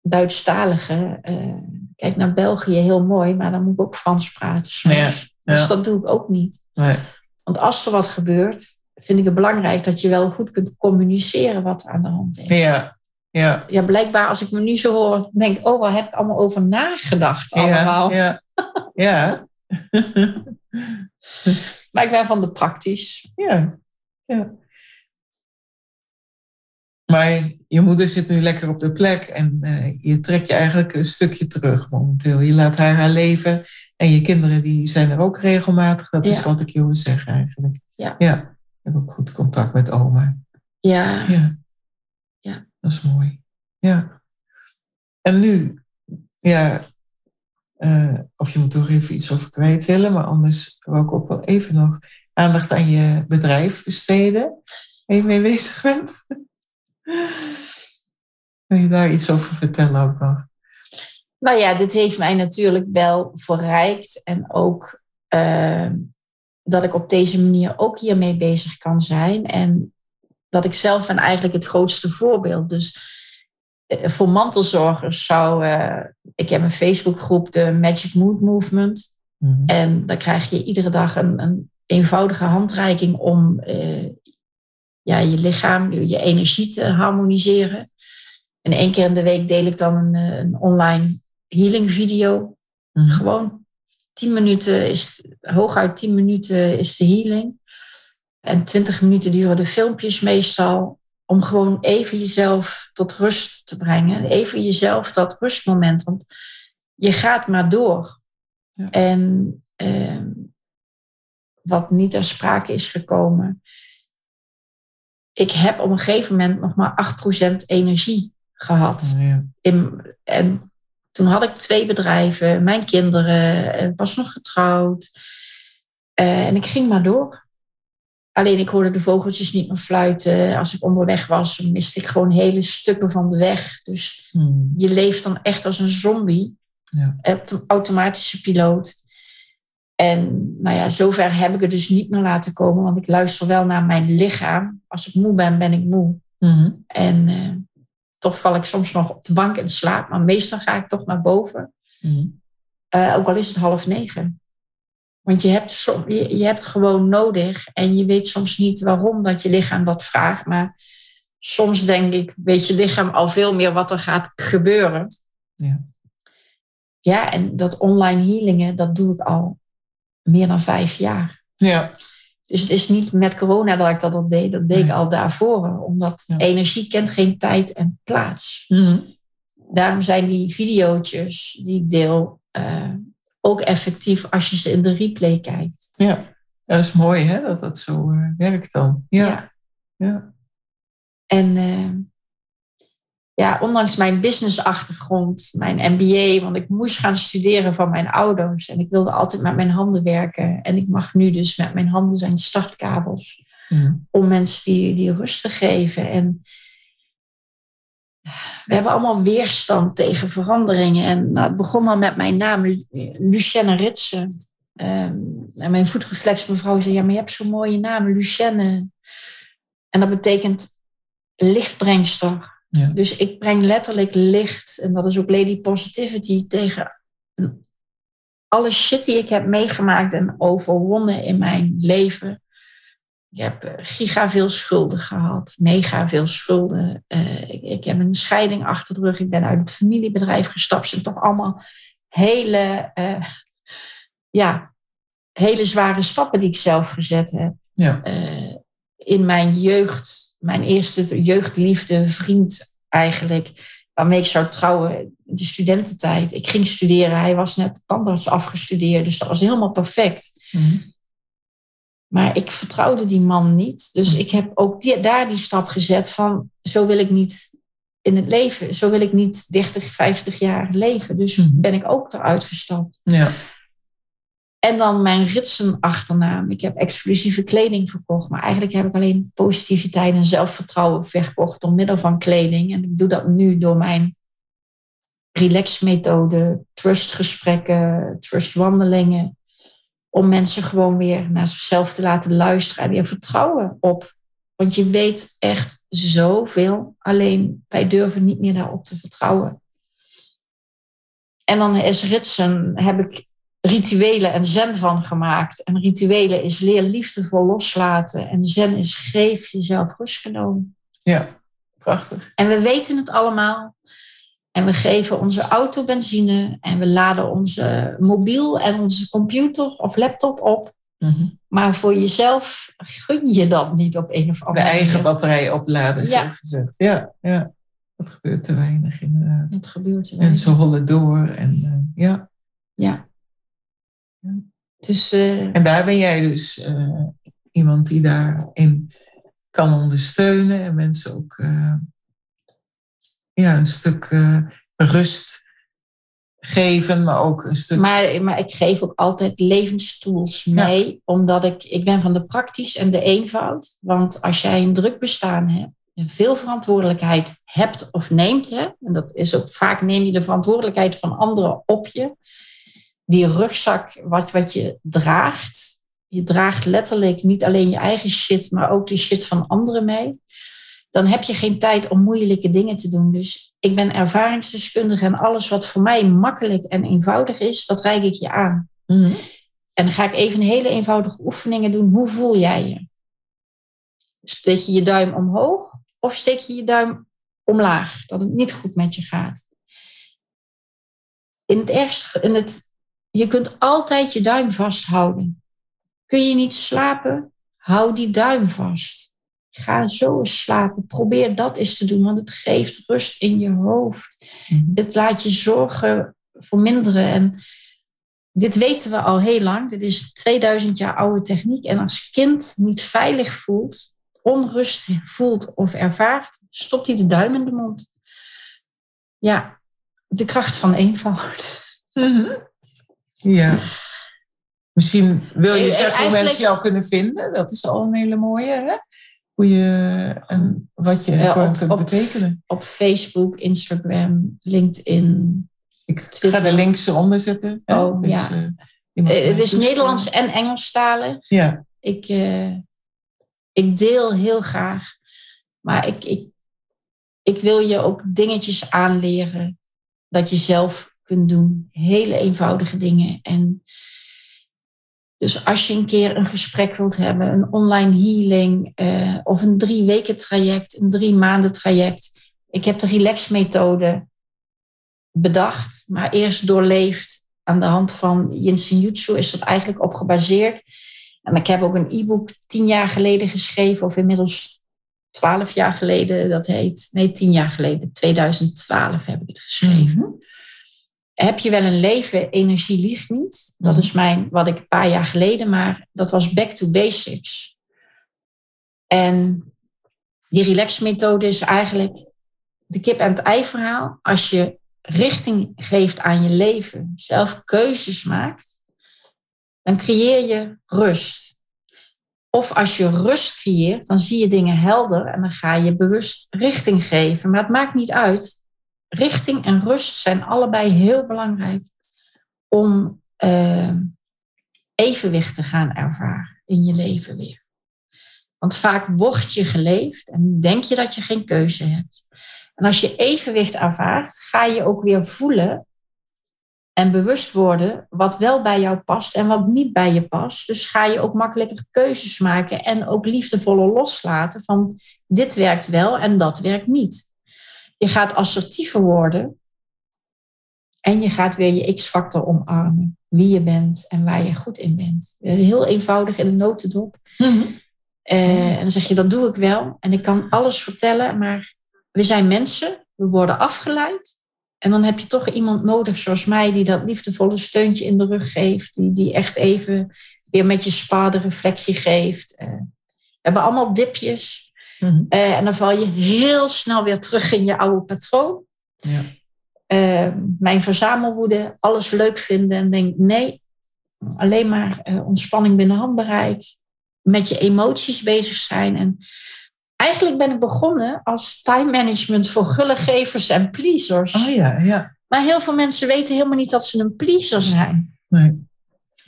Duitsstalige. eh kijk, naar België, heel mooi, maar dan moet ik ook Frans praten. soms.
Ja,
Dus
ja.
dat doe ik ook niet.
Nee.
Want als er wat gebeurt, vind ik het belangrijk dat je wel goed kunt communiceren wat er aan de hand is.
Ja, ja.
Ja, blijkbaar als ik me nu zo hoor, denk ik, oh, waar heb ik allemaal over nagedacht allemaal.
Ja, ja. Ja.
Maar ik ben van de praktisch.
ja. ja. Maar je moeder zit nu lekker op de plek en eh, je trekt je eigenlijk een stukje terug momenteel. Je laat haar haar leven en je kinderen die zijn er ook regelmatig. Dat is wat ik je wil zeggen eigenlijk.
Ja.
ja. Ik heb ook goed contact met oma.
Ja,
Ja.
Ja.
Dat is mooi. Ja. En nu, ja, eh, of je moet er even iets over kwijt willen, maar anders wil ik ook wel even nog aandacht aan je bedrijf besteden. Waar je mee bezig bent. Wil je daar iets over vertellen ook nog?
nou ja, dit heeft mij natuurlijk wel verrijkt. En ook eh, dat ik op deze manier ook hiermee bezig kan zijn. En dat ik zelf ben eigenlijk het grootste voorbeeld. Dus eh, voor mantelzorgers zou... eh, ik heb een Facebookgroep, de Magic Mood Movement.
Mhm.
En dan krijg je iedere dag een, een eenvoudige handreiking om eh, ja, je lichaam, je, je energie te harmoniseren. En één keer in de week deel ik dan een, een online healing video.
Mhm.
Gewoon tien minuten is, hooguit tien minuten is de healing. En twintig minuten duren de filmpjes meestal. Om gewoon even jezelf tot rust te brengen. Even jezelf dat rustmoment. Want je gaat maar door.
Ja.
En ehm, wat niet ter sprake is gekomen. Ik heb op een gegeven moment nog maar 8% energie gehad.
Ja.
In, en toen had ik twee bedrijven, mijn kinderen, eh, was nog getrouwd. Eh, en ik ging maar door. Alleen ik hoorde de vogeltjes niet meer fluiten. Als ik onderweg was, miste ik gewoon hele stukken van de weg. Dus
Mhm.
je leeft dan echt als een zombie.
Ja.
Op de automatische piloot. En nou ja, zover heb ik het dus niet meer laten komen. Want ik luister wel naar mijn lichaam. Als ik moe ben, ben ik moe.
Mhm.
En eh, toch val ik soms nog op de bank in slaap, maar meestal ga ik toch naar boven. Mm. ook al is het half negen. Want je hebt, je, je hebt gewoon nodig en je weet soms niet waarom dat je lichaam dat vraagt. Maar soms denk ik, weet je lichaam al veel meer wat er gaat gebeuren. Ja. Ja, en dat online healingen, dat doe ik al meer dan vijf jaar.
Ja.
Dus het is niet met corona dat ik dat al deed, dat deed ik al daarvoor. Omdat energie kent geen tijd en plaats. Mm Daarom zijn die video's die ik deel uh, ook effectief als je ze in de replay kijkt.
Ja, dat is mooi hè, dat dat zo uh, werkt dan. Ja. ja.
En uh, ja, ondanks mijn businessachtergrond, mijn MBA, want ik moest gaan studeren van mijn ouders en ik wilde altijd met mijn handen werken. En ik mag nu dus met mijn handen zijn startkabels mm. om mensen die, die rust te geven. En we hebben allemaal weerstand tegen veranderingen. En nou, het begon al met mijn naam, Lucienne Ritsen. Ehm, en mijn voetreflexmevrouw zei, ja, maar je hebt zo'n mooie naam, Lucienne. En dat betekent lichtbrengster. Ja. Dus ik breng letterlijk licht. En dat is ook Lady Positivity tegen alle shit die ik heb meegemaakt en overwonnen in mijn leven. Ik heb eh, giga veel schulden gehad, mega veel schulden. Uh, ik, ik, heb een scheiding achter de rug. Ik ben uit het familiebedrijf gestapt. Het zijn toch allemaal hele, uh, ja, hele zware stappen die ik zelf gezet heb.
Ja.
in mijn jeugd, mijn eerste jeugdliefde, vriend eigenlijk, waarmee ik zou trouwen, de studententijd. Ik ging studeren, hij was net tandarts afgestudeerd, dus dat was helemaal perfect. Mm maar ik vertrouwde die man niet. Dus hm. ik heb ook die, daar die stap gezet van zo wil ik niet in het leven. Zo wil ik niet 30, 50 jaar leven. Dus hm. ben ik ook eruit gestapt.
Ja.
En dan mijn ritsen achternaam. Ik heb exclusieve kleding verkocht. Maar eigenlijk heb ik alleen positiviteit en zelfvertrouwen verkocht door middel van kleding. En ik doe dat nu door mijn relaxmethode, trustgesprekken, trustwandelingen om mensen gewoon weer naar zichzelf te laten luisteren en weer vertrouwen op. Want je weet echt zoveel, alleen wij durven niet meer daarop te vertrouwen. En dan is Ritsen, heb ik rituelen en zen van gemaakt. En rituelen is leer liefdevol loslaten. En zen is geef jezelf rust genomen.
Ja, prachtig.
En we weten het allemaal. En we geven onze auto benzine en we laden onze mobiel en onze computer of laptop op. Mhm. Maar voor jezelf gun je dat niet op een of andere
manier. De eigen batterij opladen, zo gezegd. Ja, ja, dat gebeurt te weinig inderdaad.
Dat gebeurt te weinig.
Mensen hollen door en uh, ja.
Ja. Dus,
uh, en daar ben jij dus uh, iemand die daarin kan ondersteunen en mensen ook ja, een stuk rust geven, maar ook een stuk.
Maar, maar ik geef ook altijd levenstools mee, omdat ik, ik ben van de praktisch en de eenvoud. Want als jij een druk bestaan hebt, en veel verantwoordelijkheid hebt of neemt, hè, en dat is ook vaak neem je de verantwoordelijkheid van anderen op je. Die rugzak wat, wat je draagt, je draagt letterlijk niet alleen je eigen shit, maar ook de shit van anderen mee dan heb je geen tijd om moeilijke dingen te doen. Dus ik ben ervaringsdeskundige en alles wat voor mij makkelijk en eenvoudig is, dat reik ik je aan. Mhm. En dan ga ik even hele eenvoudige oefeningen doen. Hoe voel jij je? Steek je je duim omhoog of steek je je duim omlaag, dat het niet goed met je gaat? In het ergste, in het, je kunt altijd je duim vasthouden. Kun je niet slapen? Hou die duim vast. Ga zo eens slapen. Probeer dat eens te doen, want het geeft rust in je hoofd. Mhm. Het laat je zorgen verminderen. En dit weten we al heel lang. Dit is 2000 jaar oude techniek. En als kind niet veilig voelt, onrust voelt of ervaart, stopt hij de duim in de mond. Ja, de kracht van eenvoud.
Mhm. Ja. Misschien wil je zeggen hoe mensen jou kunnen vinden. Dat is al een hele mooie. Hè? hoe je en wat je ervoor kunt op, betekenen.
Op Facebook, Instagram, LinkedIn.
Ik ga de links eronder zetten.
Oh, dus, ja. Uh, het is Nederlands en Engelstalig.
Ja.
Ik, uh, ik deel heel graag. Maar ik, ik, ik wil je ook dingetjes aanleren dat je zelf kunt doen. Hele eenvoudige dingen. En dus als je een keer een gesprek wilt hebben, een online healing uh, of een drie weken traject, een drie maanden traject. Ik heb de relax methode bedacht, maar eerst doorleefd aan de hand van Jinsen Jutsu is dat eigenlijk op gebaseerd. En ik heb ook een e-book tien jaar geleden geschreven, of inmiddels twaalf jaar geleden, dat heet, nee, tien jaar geleden, 2012 heb ik het geschreven. Mhm. Heb je wel een leven, energie liegt niet. Dat mhm. is mijn, wat ik een paar jaar geleden, maar dat was back to basics. En die relax-methode is eigenlijk de kip en het ei verhaal. Als je richting geeft aan je leven, zelf keuzes maakt, dan creëer je rust. Of als je rust creëert, dan zie je dingen helder en dan ga je bewust richting geven. Maar het maakt niet uit. Richting en rust zijn allebei heel belangrijk om uh, evenwicht te gaan ervaren in je leven weer. Want vaak word je geleefd en denk je dat je geen keuze hebt. En als je evenwicht ervaart, ga je ook weer voelen en bewust worden wat wel bij jou past en wat niet bij je past. Dus ga je ook makkelijker keuzes maken en ook liefdevoller loslaten van dit werkt wel en dat werkt niet. Je gaat assertiever worden en je gaat weer je X-factor omarmen. Wie je bent en waar je goed in bent. Heel eenvoudig in een notendop. Mm en dan zeg je, dat doe ik wel. En ik kan alles vertellen, maar we zijn mensen, we worden afgeleid. En dan heb je toch iemand nodig zoals mij die dat liefdevolle steuntje in de rug geeft. Die, die echt even weer met je spa de reflectie geeft. Uh, we hebben allemaal dipjes. Mhm. Eh, en dan val je heel snel weer terug in je oude patroon. Ja. Uh, mijn verzamelwoede, alles leuk vinden en denk nee, alleen maar ontspanning binnen handbereik. Met je emoties bezig zijn. En Eigenlijk ben ik begonnen als time management voor gullegevers en pleasers.
Oh ja, ja.
Maar heel veel mensen weten helemaal niet dat ze een pleaser zijn.
Nee.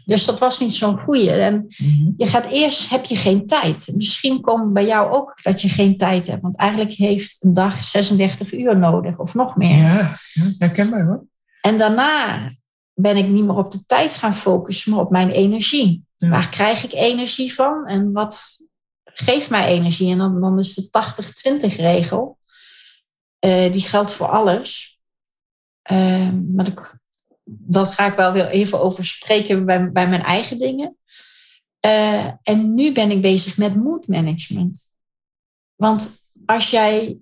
Dus dat was niet zo'n goeie. En mhm. je gaat eerst, heb je geen tijd. Misschien komt bij jou ook dat je geen tijd hebt. Want eigenlijk heeft een dag 36 uur nodig of nog meer.
Ja, ja herkenbaar hoor.
En daarna ben ik niet meer op de tijd gaan focussen, maar op mijn energie. Waar krijg ik energie van? En wat, geef mij energie. En dan, dan is de 80-20 regel. Uh, die geldt voor alles. Uh, maar ik, dat ga ik wel weer even over spreken bij, bij mijn eigen dingen. Uh, en nu ben ik bezig met mood management. Want als jij,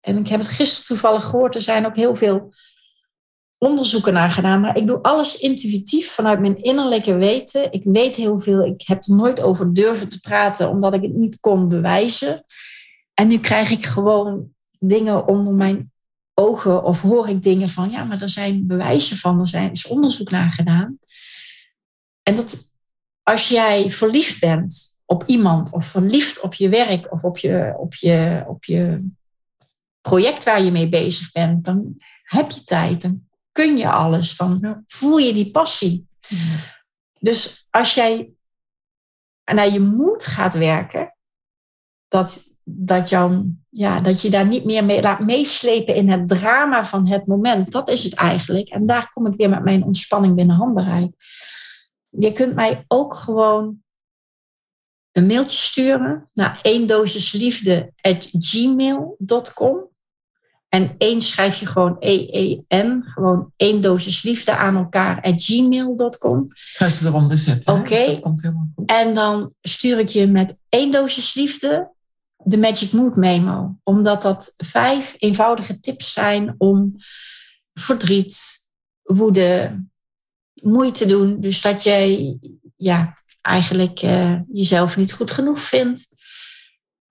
en ik heb het gisteren toevallig gehoord, er zijn ook heel veel onderzoeken naar gedaan, maar ik doe alles intuïtief vanuit mijn innerlijke weten. Ik weet heel veel. Ik heb er nooit over durven te praten, omdat ik het niet kon bewijzen. En nu krijg ik gewoon dingen onder mijn ogen of hoor ik dingen van, ja, maar er zijn bewijzen van, er zijn, is onderzoek naar gedaan. En dat als jij verliefd bent op iemand of verliefd op je werk of op je, op je, op je project waar je mee bezig bent, dan heb je tijd, dan kun je alles, dan voel je die passie. Dus als jij naar je moed gaat werken, dat, dat, ja, dat je daar niet meer mee laat meeslepen in het drama van het moment. Dat is het eigenlijk. En daar kom ik weer met mijn ontspanning binnen handbereik. Je kunt mij ook gewoon een mailtje sturen naar eendosisliefde.gmail.com. En één schrijf je gewoon E-E-N, gewoon één dosis liefde aan elkaar at gmail.com.
Ga ze eronder zetten.
Oké. Okay. Dus. En dan stuur ik je met één dosis liefde de Magic Mood Memo. Omdat dat vijf eenvoudige tips zijn om verdriet, woede, moeite te doen. Dus dat jij ja, eigenlijk uh, jezelf niet goed genoeg vindt.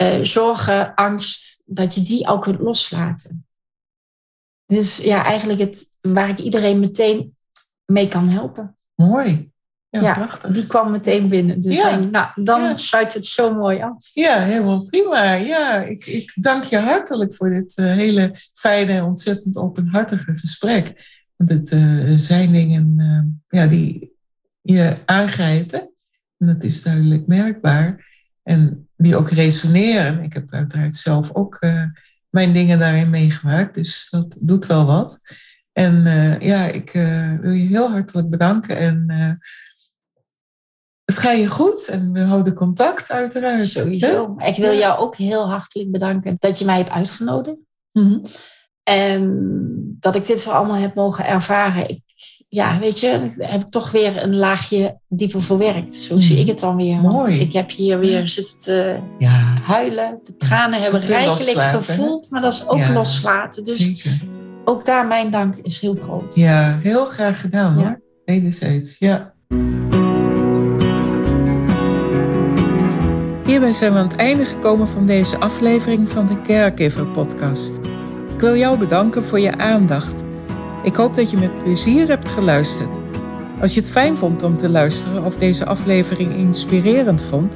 Uh, zorgen, angst, dat je die al kunt loslaten. Dus ja, eigenlijk het waar ik iedereen meteen mee kan helpen.
Mooi. Ja.
Die kwam meteen binnen. Dus ja. nou, dan ja. sluit het zo mooi af.
Ja, helemaal prima. Ja, ik, ik dank je hartelijk voor dit uh, hele fijne en ontzettend openhartige gesprek. Want het uh, zijn dingen uh, ja, die je aangrijpen. En dat is duidelijk merkbaar. En die ook resoneren. Ik heb uiteraard zelf ook mijn dingen daarin meegemaakt. Dus dat doet wel wat. En ja, ik wil je heel hartelijk bedanken. En het gaat je goed en we houden contact uiteraard.
Sowieso. Ik wil jou ook heel hartelijk bedanken dat je mij hebt uitgenodigd. Mm -hmm. En dat ik dit voor allemaal heb mogen ervaren. Ik, ja, weet je, heb ik toch weer een laagje dieper verwerkt. Zo mm. zie ik het dan weer.
Mooi.
ik heb hier weer zitten te ja. huilen. De tranen hebben rijkelijk gevoeld, maar dat is ook ja, loslaten. Dus
zeker.
ook daar mijn dank is heel groot.
Ja, heel graag gedaan hoor. Ja. Wederzijds, ja. Hierbij zijn we aan het einde gekomen van deze aflevering van de Caregiver podcast. Ik wil jou bedanken voor je aandacht. Ik hoop dat je met plezier hebt geluisterd. Als je het fijn vond om te luisteren of deze aflevering inspirerend vond,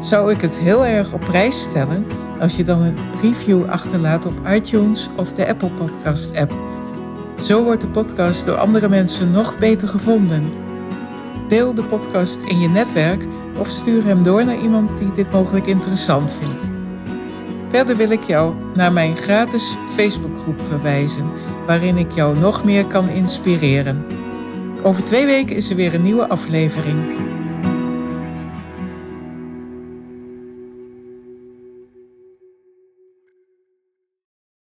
zou ik het heel erg op prijs stellen als je dan een review achterlaat op iTunes of de Apple Podcast app. Zo wordt de podcast door andere mensen nog beter gevonden. Deel de podcast in je netwerk of stuur hem door naar iemand die dit mogelijk interessant vindt. Verder wil ik jou naar mijn gratis Facebookgroep verwijzen, waarin ik jou nog meer kan inspireren. Over twee weken is er weer een nieuwe aflevering.